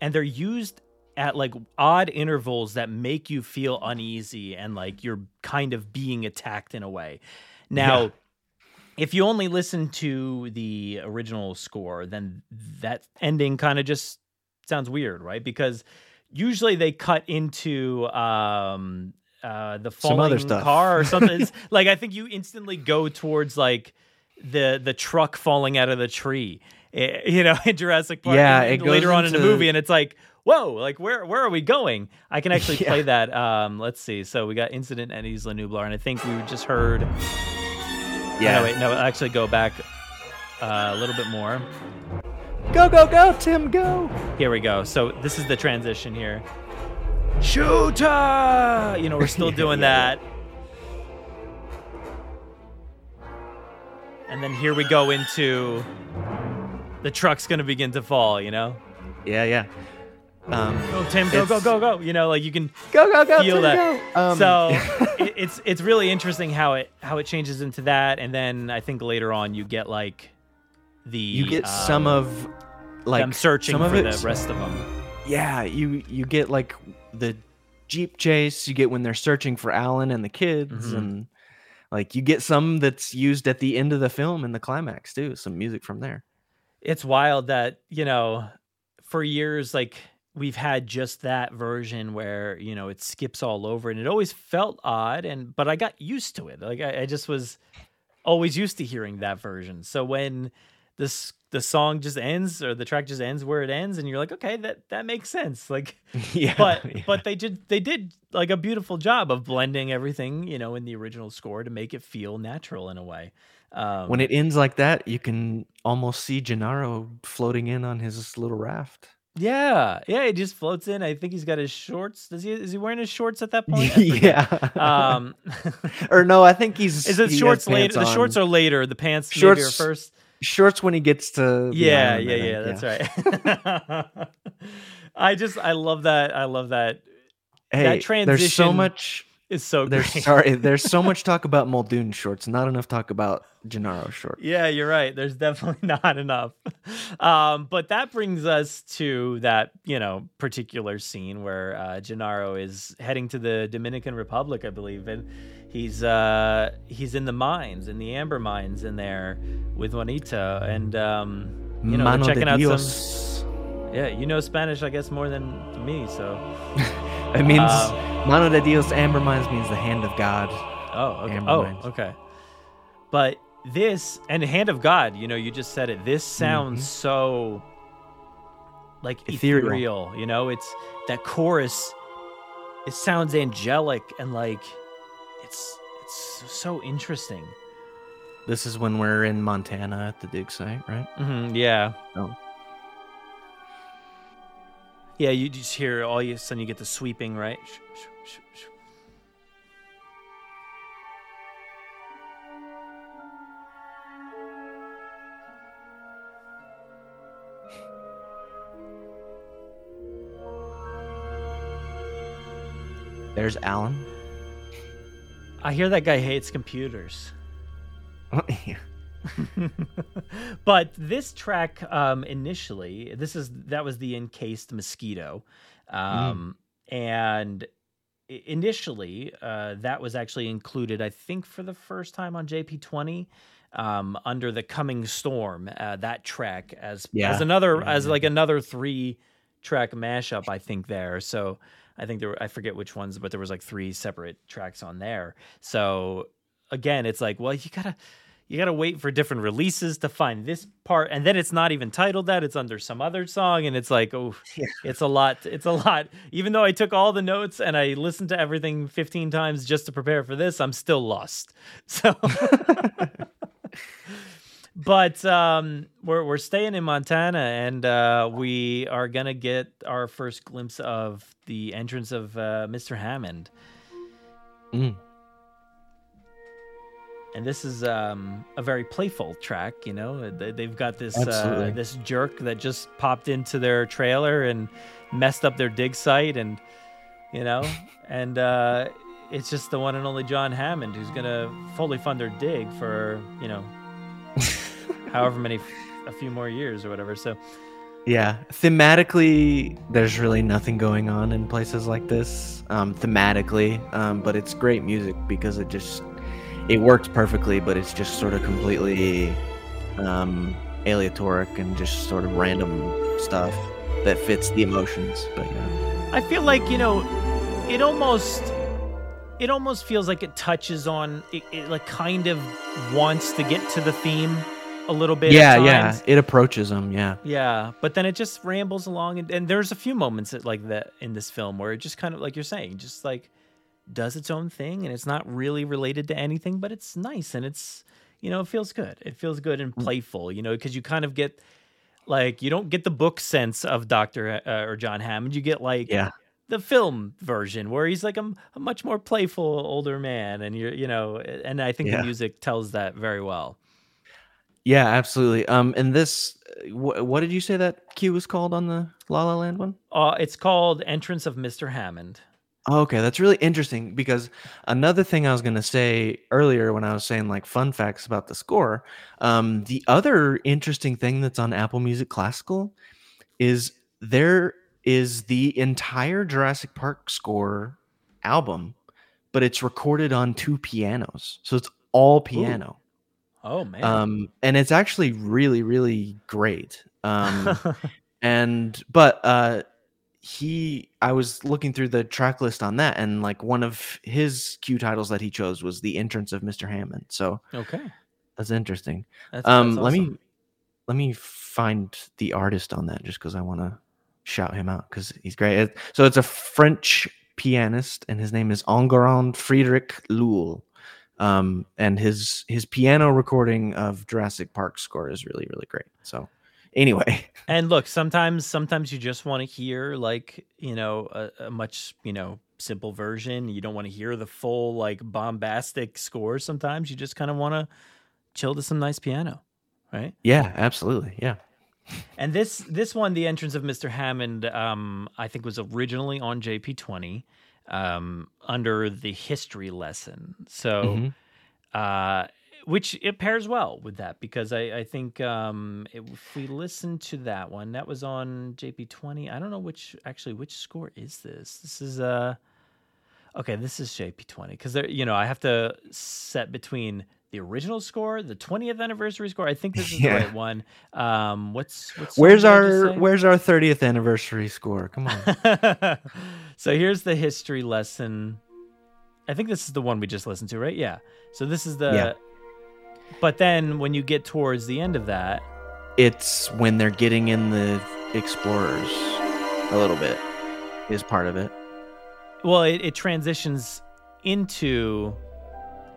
Speaker 4: and they're used at like odd intervals that make you feel uneasy and like you're kind of being attacked in a way. Now,
Speaker 5: Yeah.
Speaker 4: if you only listen to the original score, then that ending kind of just sounds weird, right? Because usually they cut into um uh the
Speaker 5: Some
Speaker 4: falling
Speaker 5: other stuff.
Speaker 4: car or something. Like I think you instantly go towards like the the truck falling out of the tree. eh, You know, in Jurassic Park.
Speaker 5: Yeah,
Speaker 4: and-
Speaker 5: it
Speaker 4: and
Speaker 5: goes
Speaker 4: later on in the movie, and it's like, whoa, like where where are we going? I can actually
Speaker 5: Yeah.
Speaker 4: play that. Um, let's see. So we got Incident at Isla Nublar, and I think we just heard.
Speaker 5: Yeah.
Speaker 4: No, wait, no, actually go back uh, a little bit more.
Speaker 5: Go go go, Tim, go!
Speaker 4: Here we go. So this is the transition here. Shooter! You know, we're still doing
Speaker 5: Yeah,
Speaker 4: that. And then here we go into the truck's gonna begin to fall, you know?
Speaker 5: Yeah, yeah. Um,
Speaker 4: Go Tim, go, go, go, go. You know, like you can
Speaker 5: go go go,
Speaker 4: feel
Speaker 5: Tim,
Speaker 4: that.
Speaker 5: go! Um,
Speaker 4: so it, it's it's really interesting how it how it changes into that, and then I think later on you get like the
Speaker 5: you get some
Speaker 4: um,
Speaker 5: of like
Speaker 4: them searching
Speaker 5: some of
Speaker 4: for the rest of them.
Speaker 5: Yeah, you you get like the jeep chase. You get when they're searching for Alan and the kids,
Speaker 4: Mhm.
Speaker 5: and like you get some that's used at the end of the film in the climax too. Some music from there.
Speaker 4: it's wild that you know for years like we've had just that version where you know it skips all over and it always felt odd and but i got used to it like i, I just was always used to hearing that version so when this the song just ends or the track just ends where it ends and you're like okay that that makes sense like
Speaker 5: yeah,
Speaker 4: but
Speaker 5: yeah.
Speaker 4: but they did they did like a beautiful job of blending everything you know in the original score to make it feel natural in a way um,
Speaker 5: when it ends like that, you can almost see Gennaro floating in on his little raft.
Speaker 4: Yeah, yeah, he just floats in. I think he's got his shorts. Does he? Is he wearing his shorts at that point?
Speaker 5: Yeah.
Speaker 4: Um,
Speaker 5: or no, I think he's.
Speaker 4: is it
Speaker 5: he
Speaker 4: shorts later? The shorts are later. The pants maybe are
Speaker 5: Shorts-
Speaker 4: first.
Speaker 5: shorts when he gets to.
Speaker 4: Yeah, yeah, yeah. That's right. I just, I love that. I love that.
Speaker 5: Hey,
Speaker 4: That
Speaker 5: there's so much.
Speaker 4: It's so
Speaker 5: There's
Speaker 4: great.
Speaker 5: sorry. There's so much talk about Muldoon shorts, not enough talk about Gennaro shorts.
Speaker 4: Yeah, you're right. There's definitely not enough. Um, but that brings us to that, you know, particular scene where uh, Gennaro is heading to the Dominican Republic, I believe, and he's uh, he's in the mines, in the amber mines, in there with Juanita, and um, you know,
Speaker 5: Mano
Speaker 4: they're
Speaker 5: de
Speaker 4: checking out
Speaker 5: Dios.
Speaker 4: some. Yeah, you know Spanish, I guess, more than me. So,
Speaker 5: It means
Speaker 4: Um,
Speaker 5: Mano de Dios Amber Mines means the hand of God.
Speaker 4: Oh, okay.
Speaker 5: Amber
Speaker 4: Oh,
Speaker 5: Mines.
Speaker 4: okay. But this and Hand of God, you know, you just said it. This sounds so like ethereal.
Speaker 5: Ethereal.
Speaker 4: you know, it's that chorus. It sounds angelic and like it's it's so interesting.
Speaker 5: This is when we're in Montana at the dig site, right?
Speaker 4: hmm yeah.
Speaker 5: Oh.
Speaker 4: Yeah, you just hear all you of a sudden you get the sweeping right.
Speaker 5: There's Alan.
Speaker 4: I hear that guy hates computers.
Speaker 5: Yeah.
Speaker 4: but this track um initially this is that was the encased mosquito um and initially uh that was actually included i think for the first time on jp20 um under the coming storm uh, that track as
Speaker 5: Yeah.
Speaker 4: as another
Speaker 5: Yeah,
Speaker 4: as like another three track mashup, I think there. So I think there were I forget which ones, but there was like three separate tracks on there. So again, it's like, well, you gotta you gotta wait for different releases to find this part, and then it's not even titled that; it's under some other song, and it's like, oh, it's a lot. It's a lot. Even though I took all the notes and I listened to everything 15 times just to prepare for this, I'm still lost. So. but um, we're we're staying in Montana, and uh, we are gonna get our first glimpse of the entrance of uh, Mr. Hammond.
Speaker 5: Mm.
Speaker 4: And this is um, a very playful track, you know. They- They've got this uh, this jerk that just popped into their trailer and messed up their dig site, and you know, and uh, it's just the one and only John Hammond who's gonna fully fund their dig for you know, however many, a few more years or whatever. So
Speaker 5: Yeah, thematically, there's really nothing going on in places like this. Um, thematically, um, but it's great music because it just it works perfectly. But it's just sort of completely um, aleatoric and just sort of random stuff that fits the emotions. But yeah,
Speaker 4: I feel like you know, it almost, it almost feels like it touches on, it, it like kind of wants to get to the theme a little bit.
Speaker 5: yeah, yeah, it approaches them. Yeah,
Speaker 4: Yeah, but then it just rambles along, and, and there's a few moments that, like that in this film where it just kind of, like you're saying, just like does its own thing, and it's not really related to anything, but it's nice and it's, you know, it feels good. It feels good and playful, you know, because you kind of get, like, you don't get the book sense of Doctor uh, or John Hammond. You get like
Speaker 5: yeah,
Speaker 4: the film version where he's like a much more playful older man, and you're, you know, and I think
Speaker 5: Yeah.
Speaker 4: the music tells that very well.
Speaker 5: yeah, absolutely. Um, and this, wh- what did you say that cue was called on the La La Land one?
Speaker 4: Uh, it's called Entrance of Mr. Hammond.
Speaker 5: Okay, that's really interesting because another thing I was going to say earlier when I was saying like fun facts about the score, um, the other interesting thing that's on Apple Music Classical is there is the entire Jurassic Park score album, but it's recorded on two pianos, so it's all piano,
Speaker 4: Oh man.
Speaker 5: um, and it's actually really really great. Um, and but uh he i was looking through the track list on that and like one of his cue titles that he chose was the entrance of mr hammond so
Speaker 4: okay.
Speaker 5: that's interesting
Speaker 4: That's,
Speaker 5: um
Speaker 4: that's
Speaker 5: let me let me find the artist on that just because i want to shout him out because he's great so it's a french pianist and his name is enguerrand friedrich Luhl. um and his his piano recording of jurassic park score is really really great so anyway
Speaker 4: And look, sometimes sometimes you just want to hear like, you know, a, a much, you know, simple version. You don't want to hear the full like bombastic score. Sometimes you just kind of want to chill to some nice piano, right?
Speaker 5: yeah absolutely yeah
Speaker 4: And this this one, the entrance of Mr. Hammond, um, I think was originally on JP20 um, under the history lesson. So,
Speaker 5: Mhm.
Speaker 4: uh, which it pairs well with that because I, I think um, if we listen to that one, that was on JP20. I don't know which actually which score is this. This is uh okay. This is JP20 because there you know I have to set between the original score, the 20th anniversary score. I think this is
Speaker 5: Yeah.
Speaker 4: the right one. Um, what's what's
Speaker 5: Where's our Where's our thirtieth anniversary score? Come on.
Speaker 4: so here's the history lesson. I think this is the one we just listened to, right? Yeah. So this is the.
Speaker 5: Yeah.
Speaker 4: But then when you get towards the end of that,
Speaker 5: it's when they're getting in the explorers a little bit is part of it.
Speaker 4: well, it, it transitions into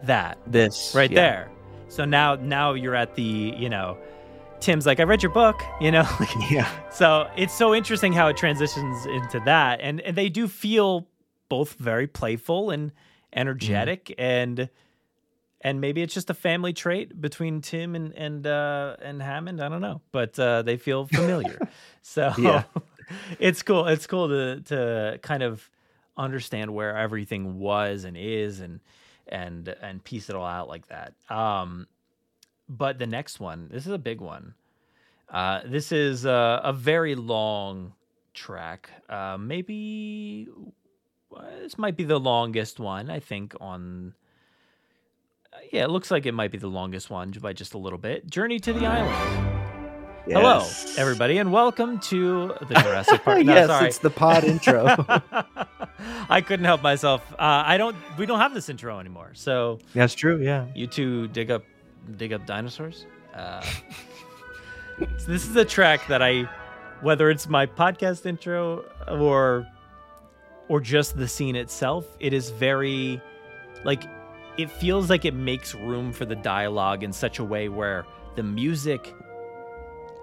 Speaker 4: that
Speaker 5: This
Speaker 4: right
Speaker 5: yeah.
Speaker 4: there. So now, now you're at the, you know, Tim's like, I read your book, you know.
Speaker 5: Yeah.
Speaker 4: So it's so interesting how it transitions into that, and and they do feel both very playful and energetic, mm-hmm. and and maybe it's just a family trait between Tim and and uh, and Hammond. I don't know, but uh, they feel familiar. so
Speaker 5: Yeah.
Speaker 4: it's cool. It's cool to to kind of understand where everything was and is, and and and piece it all out like that. Um, but the next one, this is a big one. Uh, this is uh, a very long track. Uh, maybe uh, this might be the longest one, I think, on. Uh, yeah, it looks like it might be the longest one by just a little bit. Journey to the Island. Hello, everybody, and welcome to the Jurassic Park. No,
Speaker 5: yes,
Speaker 4: sorry.
Speaker 5: it's the pod intro.
Speaker 4: I couldn't help myself. Uh, I don't. We don't have this intro anymore. So
Speaker 5: That's true. Yeah.
Speaker 4: you two dig up, dig up dinosaurs. Uh, so this is a track that I, whether it's my podcast intro or, or just the scene itself, it is very, like, it feels like it makes room for the dialogue in such a way where the music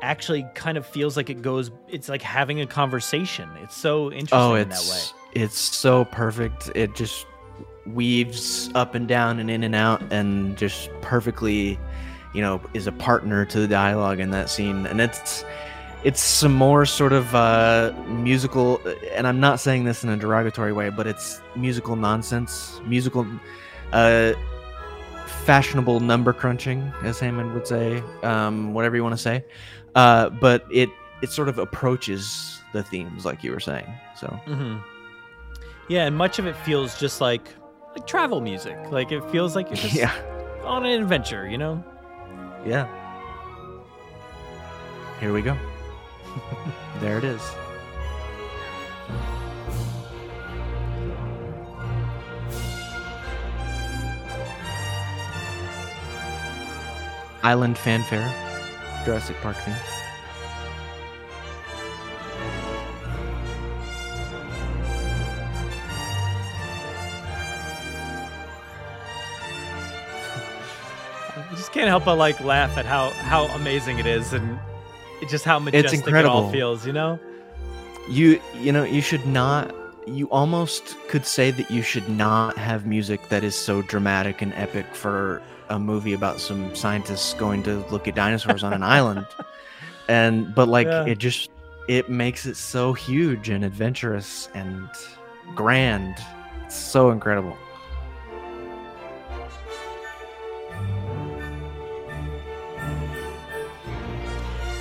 Speaker 4: actually kind of feels like it goes it's like having a conversation it's so interesting
Speaker 5: Oh,
Speaker 4: in that way
Speaker 5: it's it's so perfect. It just weaves up and down and in and out, and just perfectly, you know, is a partner to the dialogue in that scene. And it's it's some more sort of uh, musical, and I'm not saying this in a derogatory way, but it's musical nonsense, musical, uh, fashionable number crunching, as Hammond would say, um, whatever you want to say. Uh, but it it sort of approaches the themes, like you were saying. So.
Speaker 4: hmm Yeah, and much of it feels just like like travel music. Like it feels like you're just
Speaker 5: Yeah.
Speaker 4: on an adventure, you know?
Speaker 5: Yeah. Here we go. there it is. Island fanfare, Jurassic Park theme.
Speaker 4: I just can't help but like laugh at how how amazing it is and just how majestic it all feels, you know?
Speaker 5: You you know you should not. You almost could say that you should not have music that is so dramatic and epic for a movie about some scientists going to look at dinosaurs on an island. And but like
Speaker 4: Yeah.
Speaker 5: it just it makes it so huge and adventurous and grand. It's so incredible.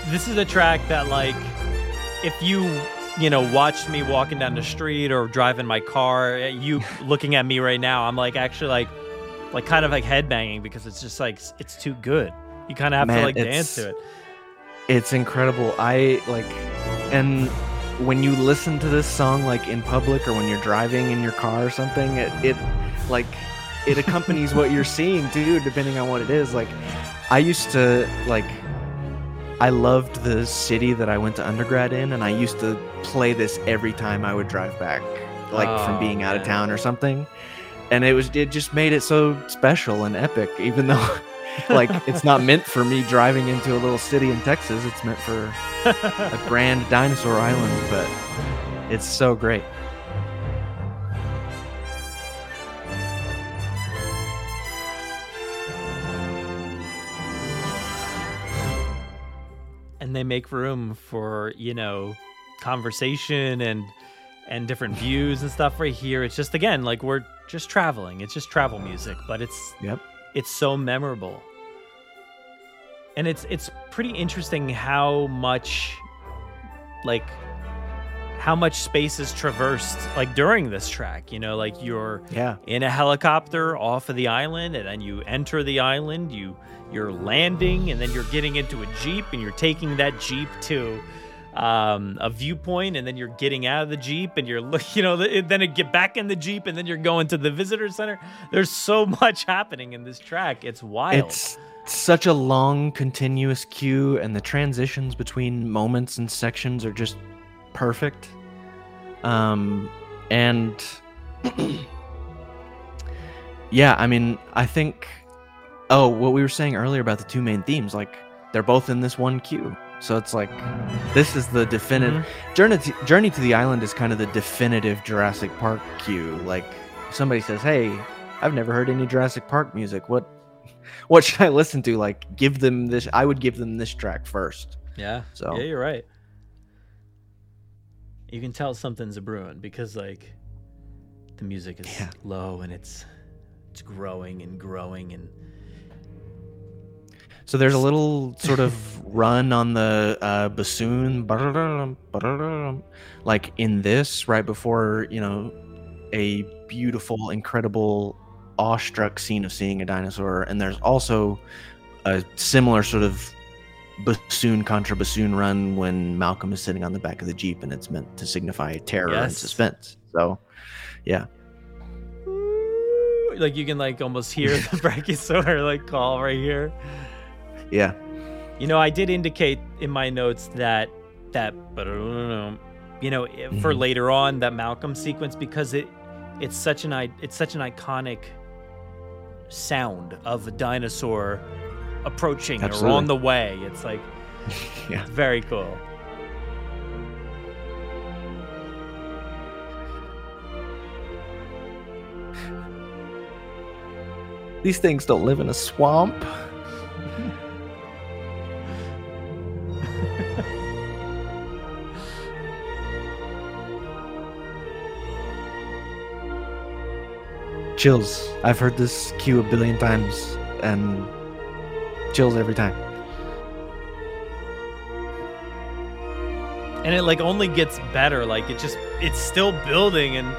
Speaker 4: This is a track that like if you you know watched me walking down the street or driving my car, you looking at me right now, I'm like actually like like kind of like headbanging because it's just like it's too good. You kind of have to like dance to it.
Speaker 5: It's incredible. I like and when you listen to this song like in public or when you're driving in your car or something, it, it like it accompanies what you're seeing too, depending on what it is. Like I used to like I loved the city that I went to undergrad in and I used to play this every time I would drive back, like from
Speaker 4: Oh,
Speaker 5: being out of town or something. And it was it just made it so special and epic, even though like it's not meant for me driving into a little city in Texas. It's meant for a grand dinosaur island, but it's so great.
Speaker 4: and they make room for you know conversation and and different views and stuff right here it's just again like we're just traveling it's just travel music but it's
Speaker 5: Yep.
Speaker 4: it's so memorable and it's it's pretty interesting how much like how much space is traversed like during this track you know like you're
Speaker 5: Yeah.
Speaker 4: in a helicopter off of the island and then you enter the island you you're landing and then you're getting into a jeep and you're taking that jeep to um, a viewpoint and then you're getting out of the jeep and you're you know then it get back in the jeep and then you're going to the visitor center there's so much happening in this track it's wild
Speaker 5: It's such a long, continuous cue, and the transitions between moments and sections are just perfect. Um, and yeah, I mean, I think. Oh, what we were saying earlier about the two main themes, like they're both in this one cue. So it's like this is the definitive mm-hmm. journey. To, journey to the island is kind of the definitive Jurassic Park cue. Like somebody says, "Hey, I've never heard any Jurassic Park music. What what should I listen to? Like, give them this. I would give them this track first.
Speaker 4: yeah
Speaker 5: So-
Speaker 4: yeah you're right you can tell something's a brewing because like the music is
Speaker 5: Yeah.
Speaker 4: low and it's it's growing and growing and
Speaker 5: So there's a little sort of run on the uh, bassoon, like in this right before you know a beautiful, incredible, awestruck scene of seeing a dinosaur, and there's also a similar sort of bassoon contra bassoon run when Malcolm is sitting on the back of the jeep, and it's meant to signify terror and suspense. So, yeah,
Speaker 4: Like you can like almost hear the brachiosaur like call right here.
Speaker 5: Yeah,
Speaker 4: You know, I did indicate in my notes that that you know for
Speaker 5: Mhm.
Speaker 4: later on that Malcolm sequence because it it's such an it's such an iconic sound of a dinosaur approaching or on the way. It's like
Speaker 5: yeah.
Speaker 4: very cool.
Speaker 5: These things don't live in a swamp. Chills. I've heard this cue a billion times and chills every time.
Speaker 4: And it like only gets better. Like it just it's still building and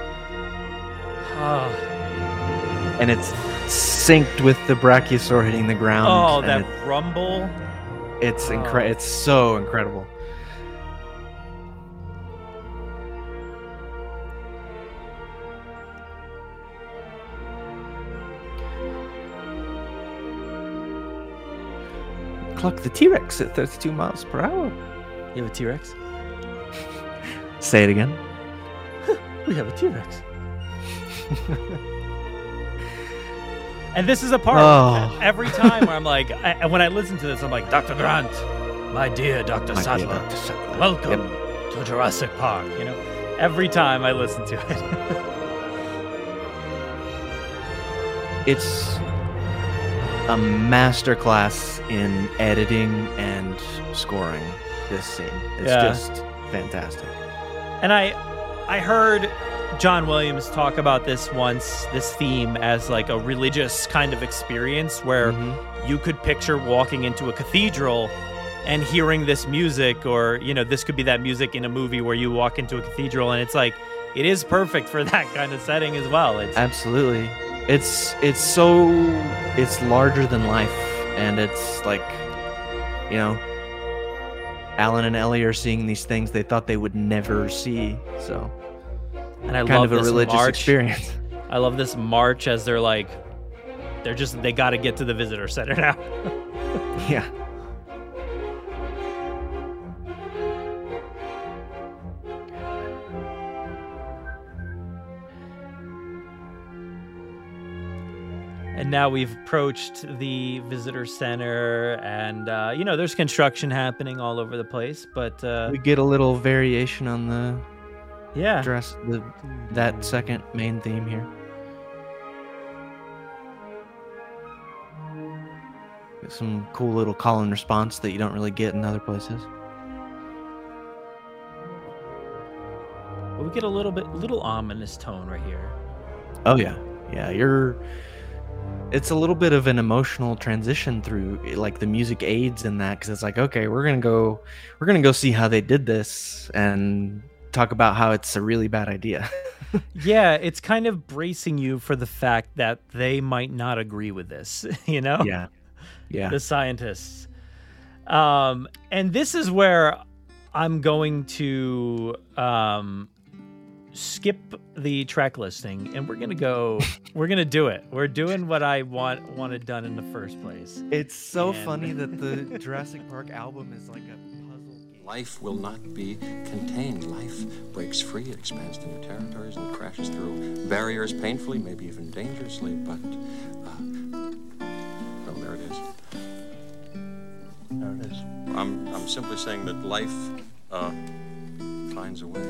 Speaker 4: oh,
Speaker 5: And it's synced with the brachiosaur hitting the ground.
Speaker 4: oh that
Speaker 5: it-
Speaker 4: rumble.
Speaker 5: it's
Speaker 4: Oh.
Speaker 5: It's so incredible. Clock the T Rex at 32 miles per hour.
Speaker 4: You have a T-Rex?
Speaker 5: Say it again.
Speaker 4: We have a T-Rex. and this is a part
Speaker 5: Oh.
Speaker 4: every time where I'm like, I, and when I listen to this, I'm like, Dr. Grant, my dear Dr.
Speaker 5: My dear Dr. Sadler.
Speaker 4: welcome
Speaker 5: Yep.
Speaker 4: to Jurassic Park. You know, every time I listen to it.
Speaker 5: It's a masterclass in editing and scoring this scene. It's
Speaker 4: Yeah.
Speaker 5: just fantastic.
Speaker 4: And I I heard John Williams talk about this once, this theme as like a religious kind of experience where
Speaker 5: Mhm.
Speaker 4: you could picture walking into a cathedral and hearing this music or you know this could be that music in a movie where you walk into a cathedral and it's like it is perfect for that kind of setting as well. It's
Speaker 5: Absolutely. It's it's so it's larger than life and it's like you know Alan and Ellie are seeing these things they thought they would never see. So
Speaker 4: and I
Speaker 5: kind
Speaker 4: love
Speaker 5: of a
Speaker 4: this
Speaker 5: religious
Speaker 4: march.
Speaker 5: experience.
Speaker 4: I love this march as they're like they're just they got to get to the visitor center now.
Speaker 5: yeah.
Speaker 4: And now we've approached the visitor center, and uh, you know there's construction happening all over the place. But uh,
Speaker 5: We get a little variation on the
Speaker 4: yeah,
Speaker 5: dress the that second main theme here. Get some cool little call and response that you don't really get in other places.
Speaker 4: but we get a little bit, little ominous tone right here.
Speaker 5: Oh yeah, yeah. You're. It's a little bit of an emotional transition through, like the music aids in that, because it's like, okay, we're gonna go, we're gonna go see how they did this and talk about how it's a really bad idea.
Speaker 4: Yeah, it's kind of bracing you for the fact that they might not agree with this. You know,
Speaker 5: yeah, yeah.
Speaker 4: the scientists. Um, and this is where I'm going to um, skip the track listing, and we're gonna go. we're gonna do it. We're doing what I want wanted done in the first place.
Speaker 5: It's so
Speaker 4: And-
Speaker 5: funny that the Jurassic Park album is like a puzzle game.
Speaker 6: Life will not be contained. Life breaks free, it expands to new territories, and crashes through barriers painfully, maybe even dangerously. But, uh, well, there it is. There it is. I'm, I'm simply saying that life uh, finds a way.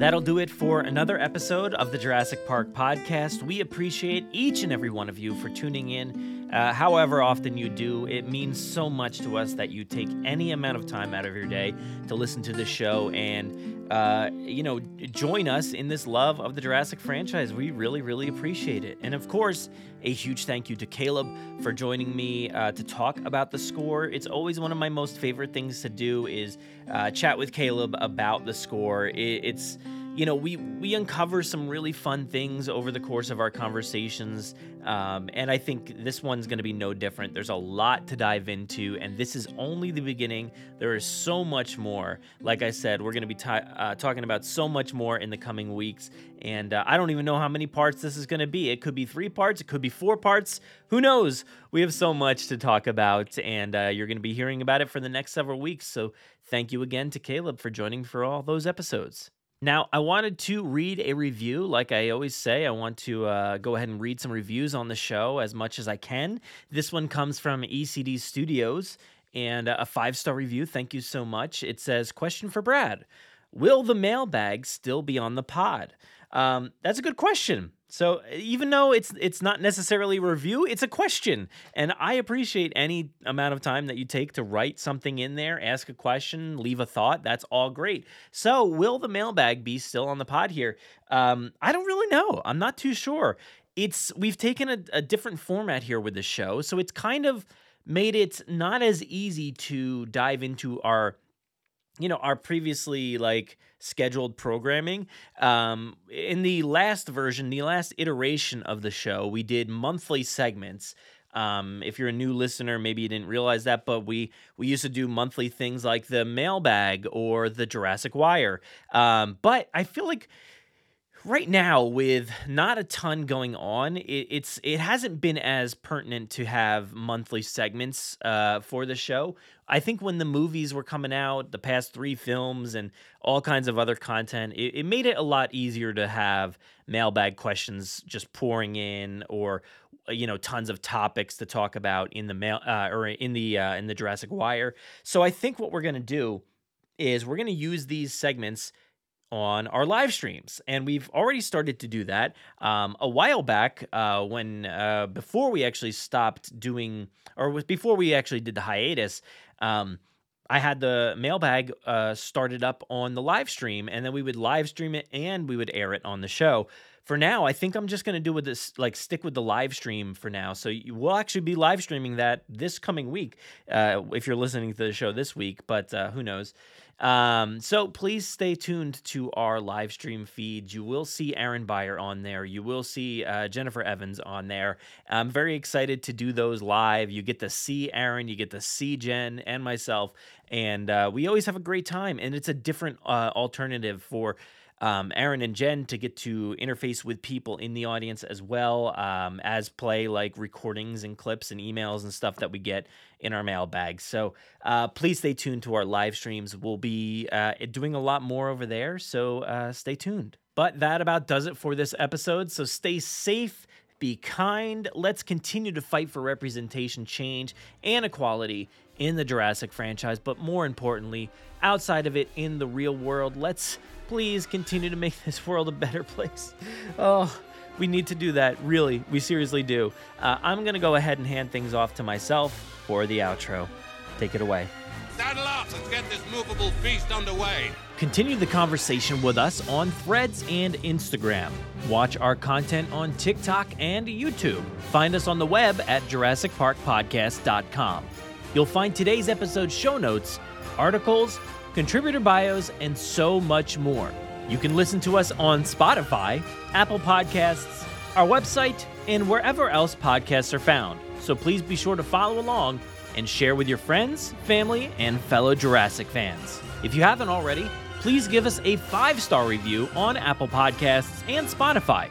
Speaker 4: That'll do it for another episode of the Jurassic Park podcast. We appreciate each and every one of you for tuning in. Uh, however often you do, it means so much to us that you take any amount of time out of your day to listen to the show and, uh, you know, join us in this love of the Jurassic franchise. We really, really appreciate it. And of course, a huge thank you to Caleb for joining me uh, to talk about the score. It's always one of my most favorite things to do is uh, chat with Caleb about the score. It, it's you know, we we uncover some really fun things over the course of our conversations, um, and I think this one's going to be no different. There's a lot to dive into, and this is only the beginning. There is so much more. Like I said, we're going to be uh, talking about so much more in the coming weeks, and uh, I don't even know how many parts this is going to be. It could be three parts, it could be four parts. Who knows? We have so much to talk about, and uh, you're going to be hearing about it for the next several weeks. So thank you again to Caleb for joining for all those episodes. Now, I wanted to read a review. Like I always say, I want to uh, go ahead and read some reviews on the show as much as I can. This one comes from ECD Studios and uh, a five star review. Thank you so much. It says, Question for Brad Will the mailbag still be on the pod? Um, that's a good question. So even though it's it's not necessarily review, it's a question, and I appreciate any amount of time that you take to write something in there, ask a question, leave a thought. That's all great. So will the mailbag be still on the pod here? Um, I don't really know. I'm not too sure. It's we've taken a, a different format here with the show, so it's kind of made it not as easy to dive into our you know our previously like scheduled programming um in the last version the last iteration of the show we did monthly segments. Um if you're a new listener maybe you didn't realize that but we we used to do monthly things like the mailbag or the jurassic wire. Um but i feel like right now with not a ton going on it, it's it hasn't been as pertinent to have monthly segments uh, for the show. I think when the movies were coming out the past three films and all kinds of other content it, it made it a lot easier to have mailbag questions just pouring in or you know tons of topics to talk about in the mail uh, or in the uh, in the jurassic wire. So i think what we're going to do is we're going to use these segments on our live streams and we've already started to do that. Um, a while back uh, when uh, before we actually stopped doing or was before we actually did the hiatus um, i had the mailbag uh, started up on the live stream and then we would live stream it and we would air it on the show. For now i think i'm just going to do with this like stick with the live stream for now. So you will actually be live streaming that this coming week uh, if you're listening to the show this week but uh, who knows um, so please stay tuned to our live stream feed. You will see Aaron Beyer on there. You will see uh, Jennifer Evans on there. I'm very excited to do those live. You get to see Aaron, you get to see Jen and myself, and uh, we always have a great time. And it's a different uh, alternative for um, Aaron and Jen to get to interface with people in the audience as well um, as play like recordings and clips and emails and stuff that we get in our mailbag. So uh, please stay tuned to our live streams. We'll be uh, doing a lot more over there. So uh, stay tuned. But that about does it for this episode. So stay safe be kind. Let's continue to fight for representation, change, and equality in the Jurassic franchise, but more importantly, outside of it in the real world. Let's please continue to make this world a better place. Oh, we need to do that. Really, we seriously do. Uh, I'm going to go ahead and hand things off to myself for the outro. Take it away.
Speaker 7: Saddle up, let's get this movable feast underway.
Speaker 4: Continue the conversation with us on Threads and Instagram. Watch our content on TikTok and YouTube. Find us on the web at JurassicParkPodcast.com. You'll find today's episode show notes, articles, contributor bios, and so much more. You can listen to us on Spotify, Apple Podcasts, our website, and wherever else podcasts are found. So please be sure to follow along and share with your friends, family, and fellow Jurassic fans. If you haven't already, please give us a five star review on Apple Podcasts and Spotify.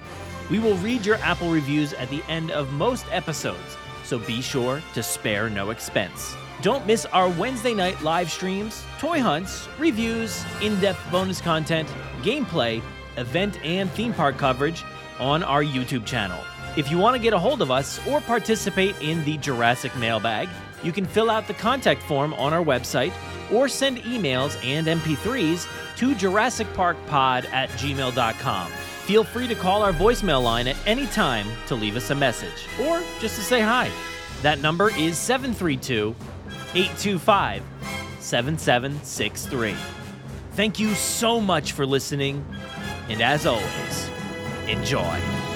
Speaker 4: We will read your Apple reviews at the end of most episodes, so be sure to spare no expense. Don't miss our Wednesday night live streams, toy hunts, reviews, in depth bonus content, gameplay, event and theme park coverage on our YouTube channel. If you want to get a hold of us or participate in the Jurassic mailbag, you can fill out the contact form on our website or send emails and MP3s to JurassicParkPod at gmail.com. Feel free to call our voicemail line at any time to leave us a message or just to say hi. That number is 732 825 7763. Thank you so much for listening, and as always, enjoy.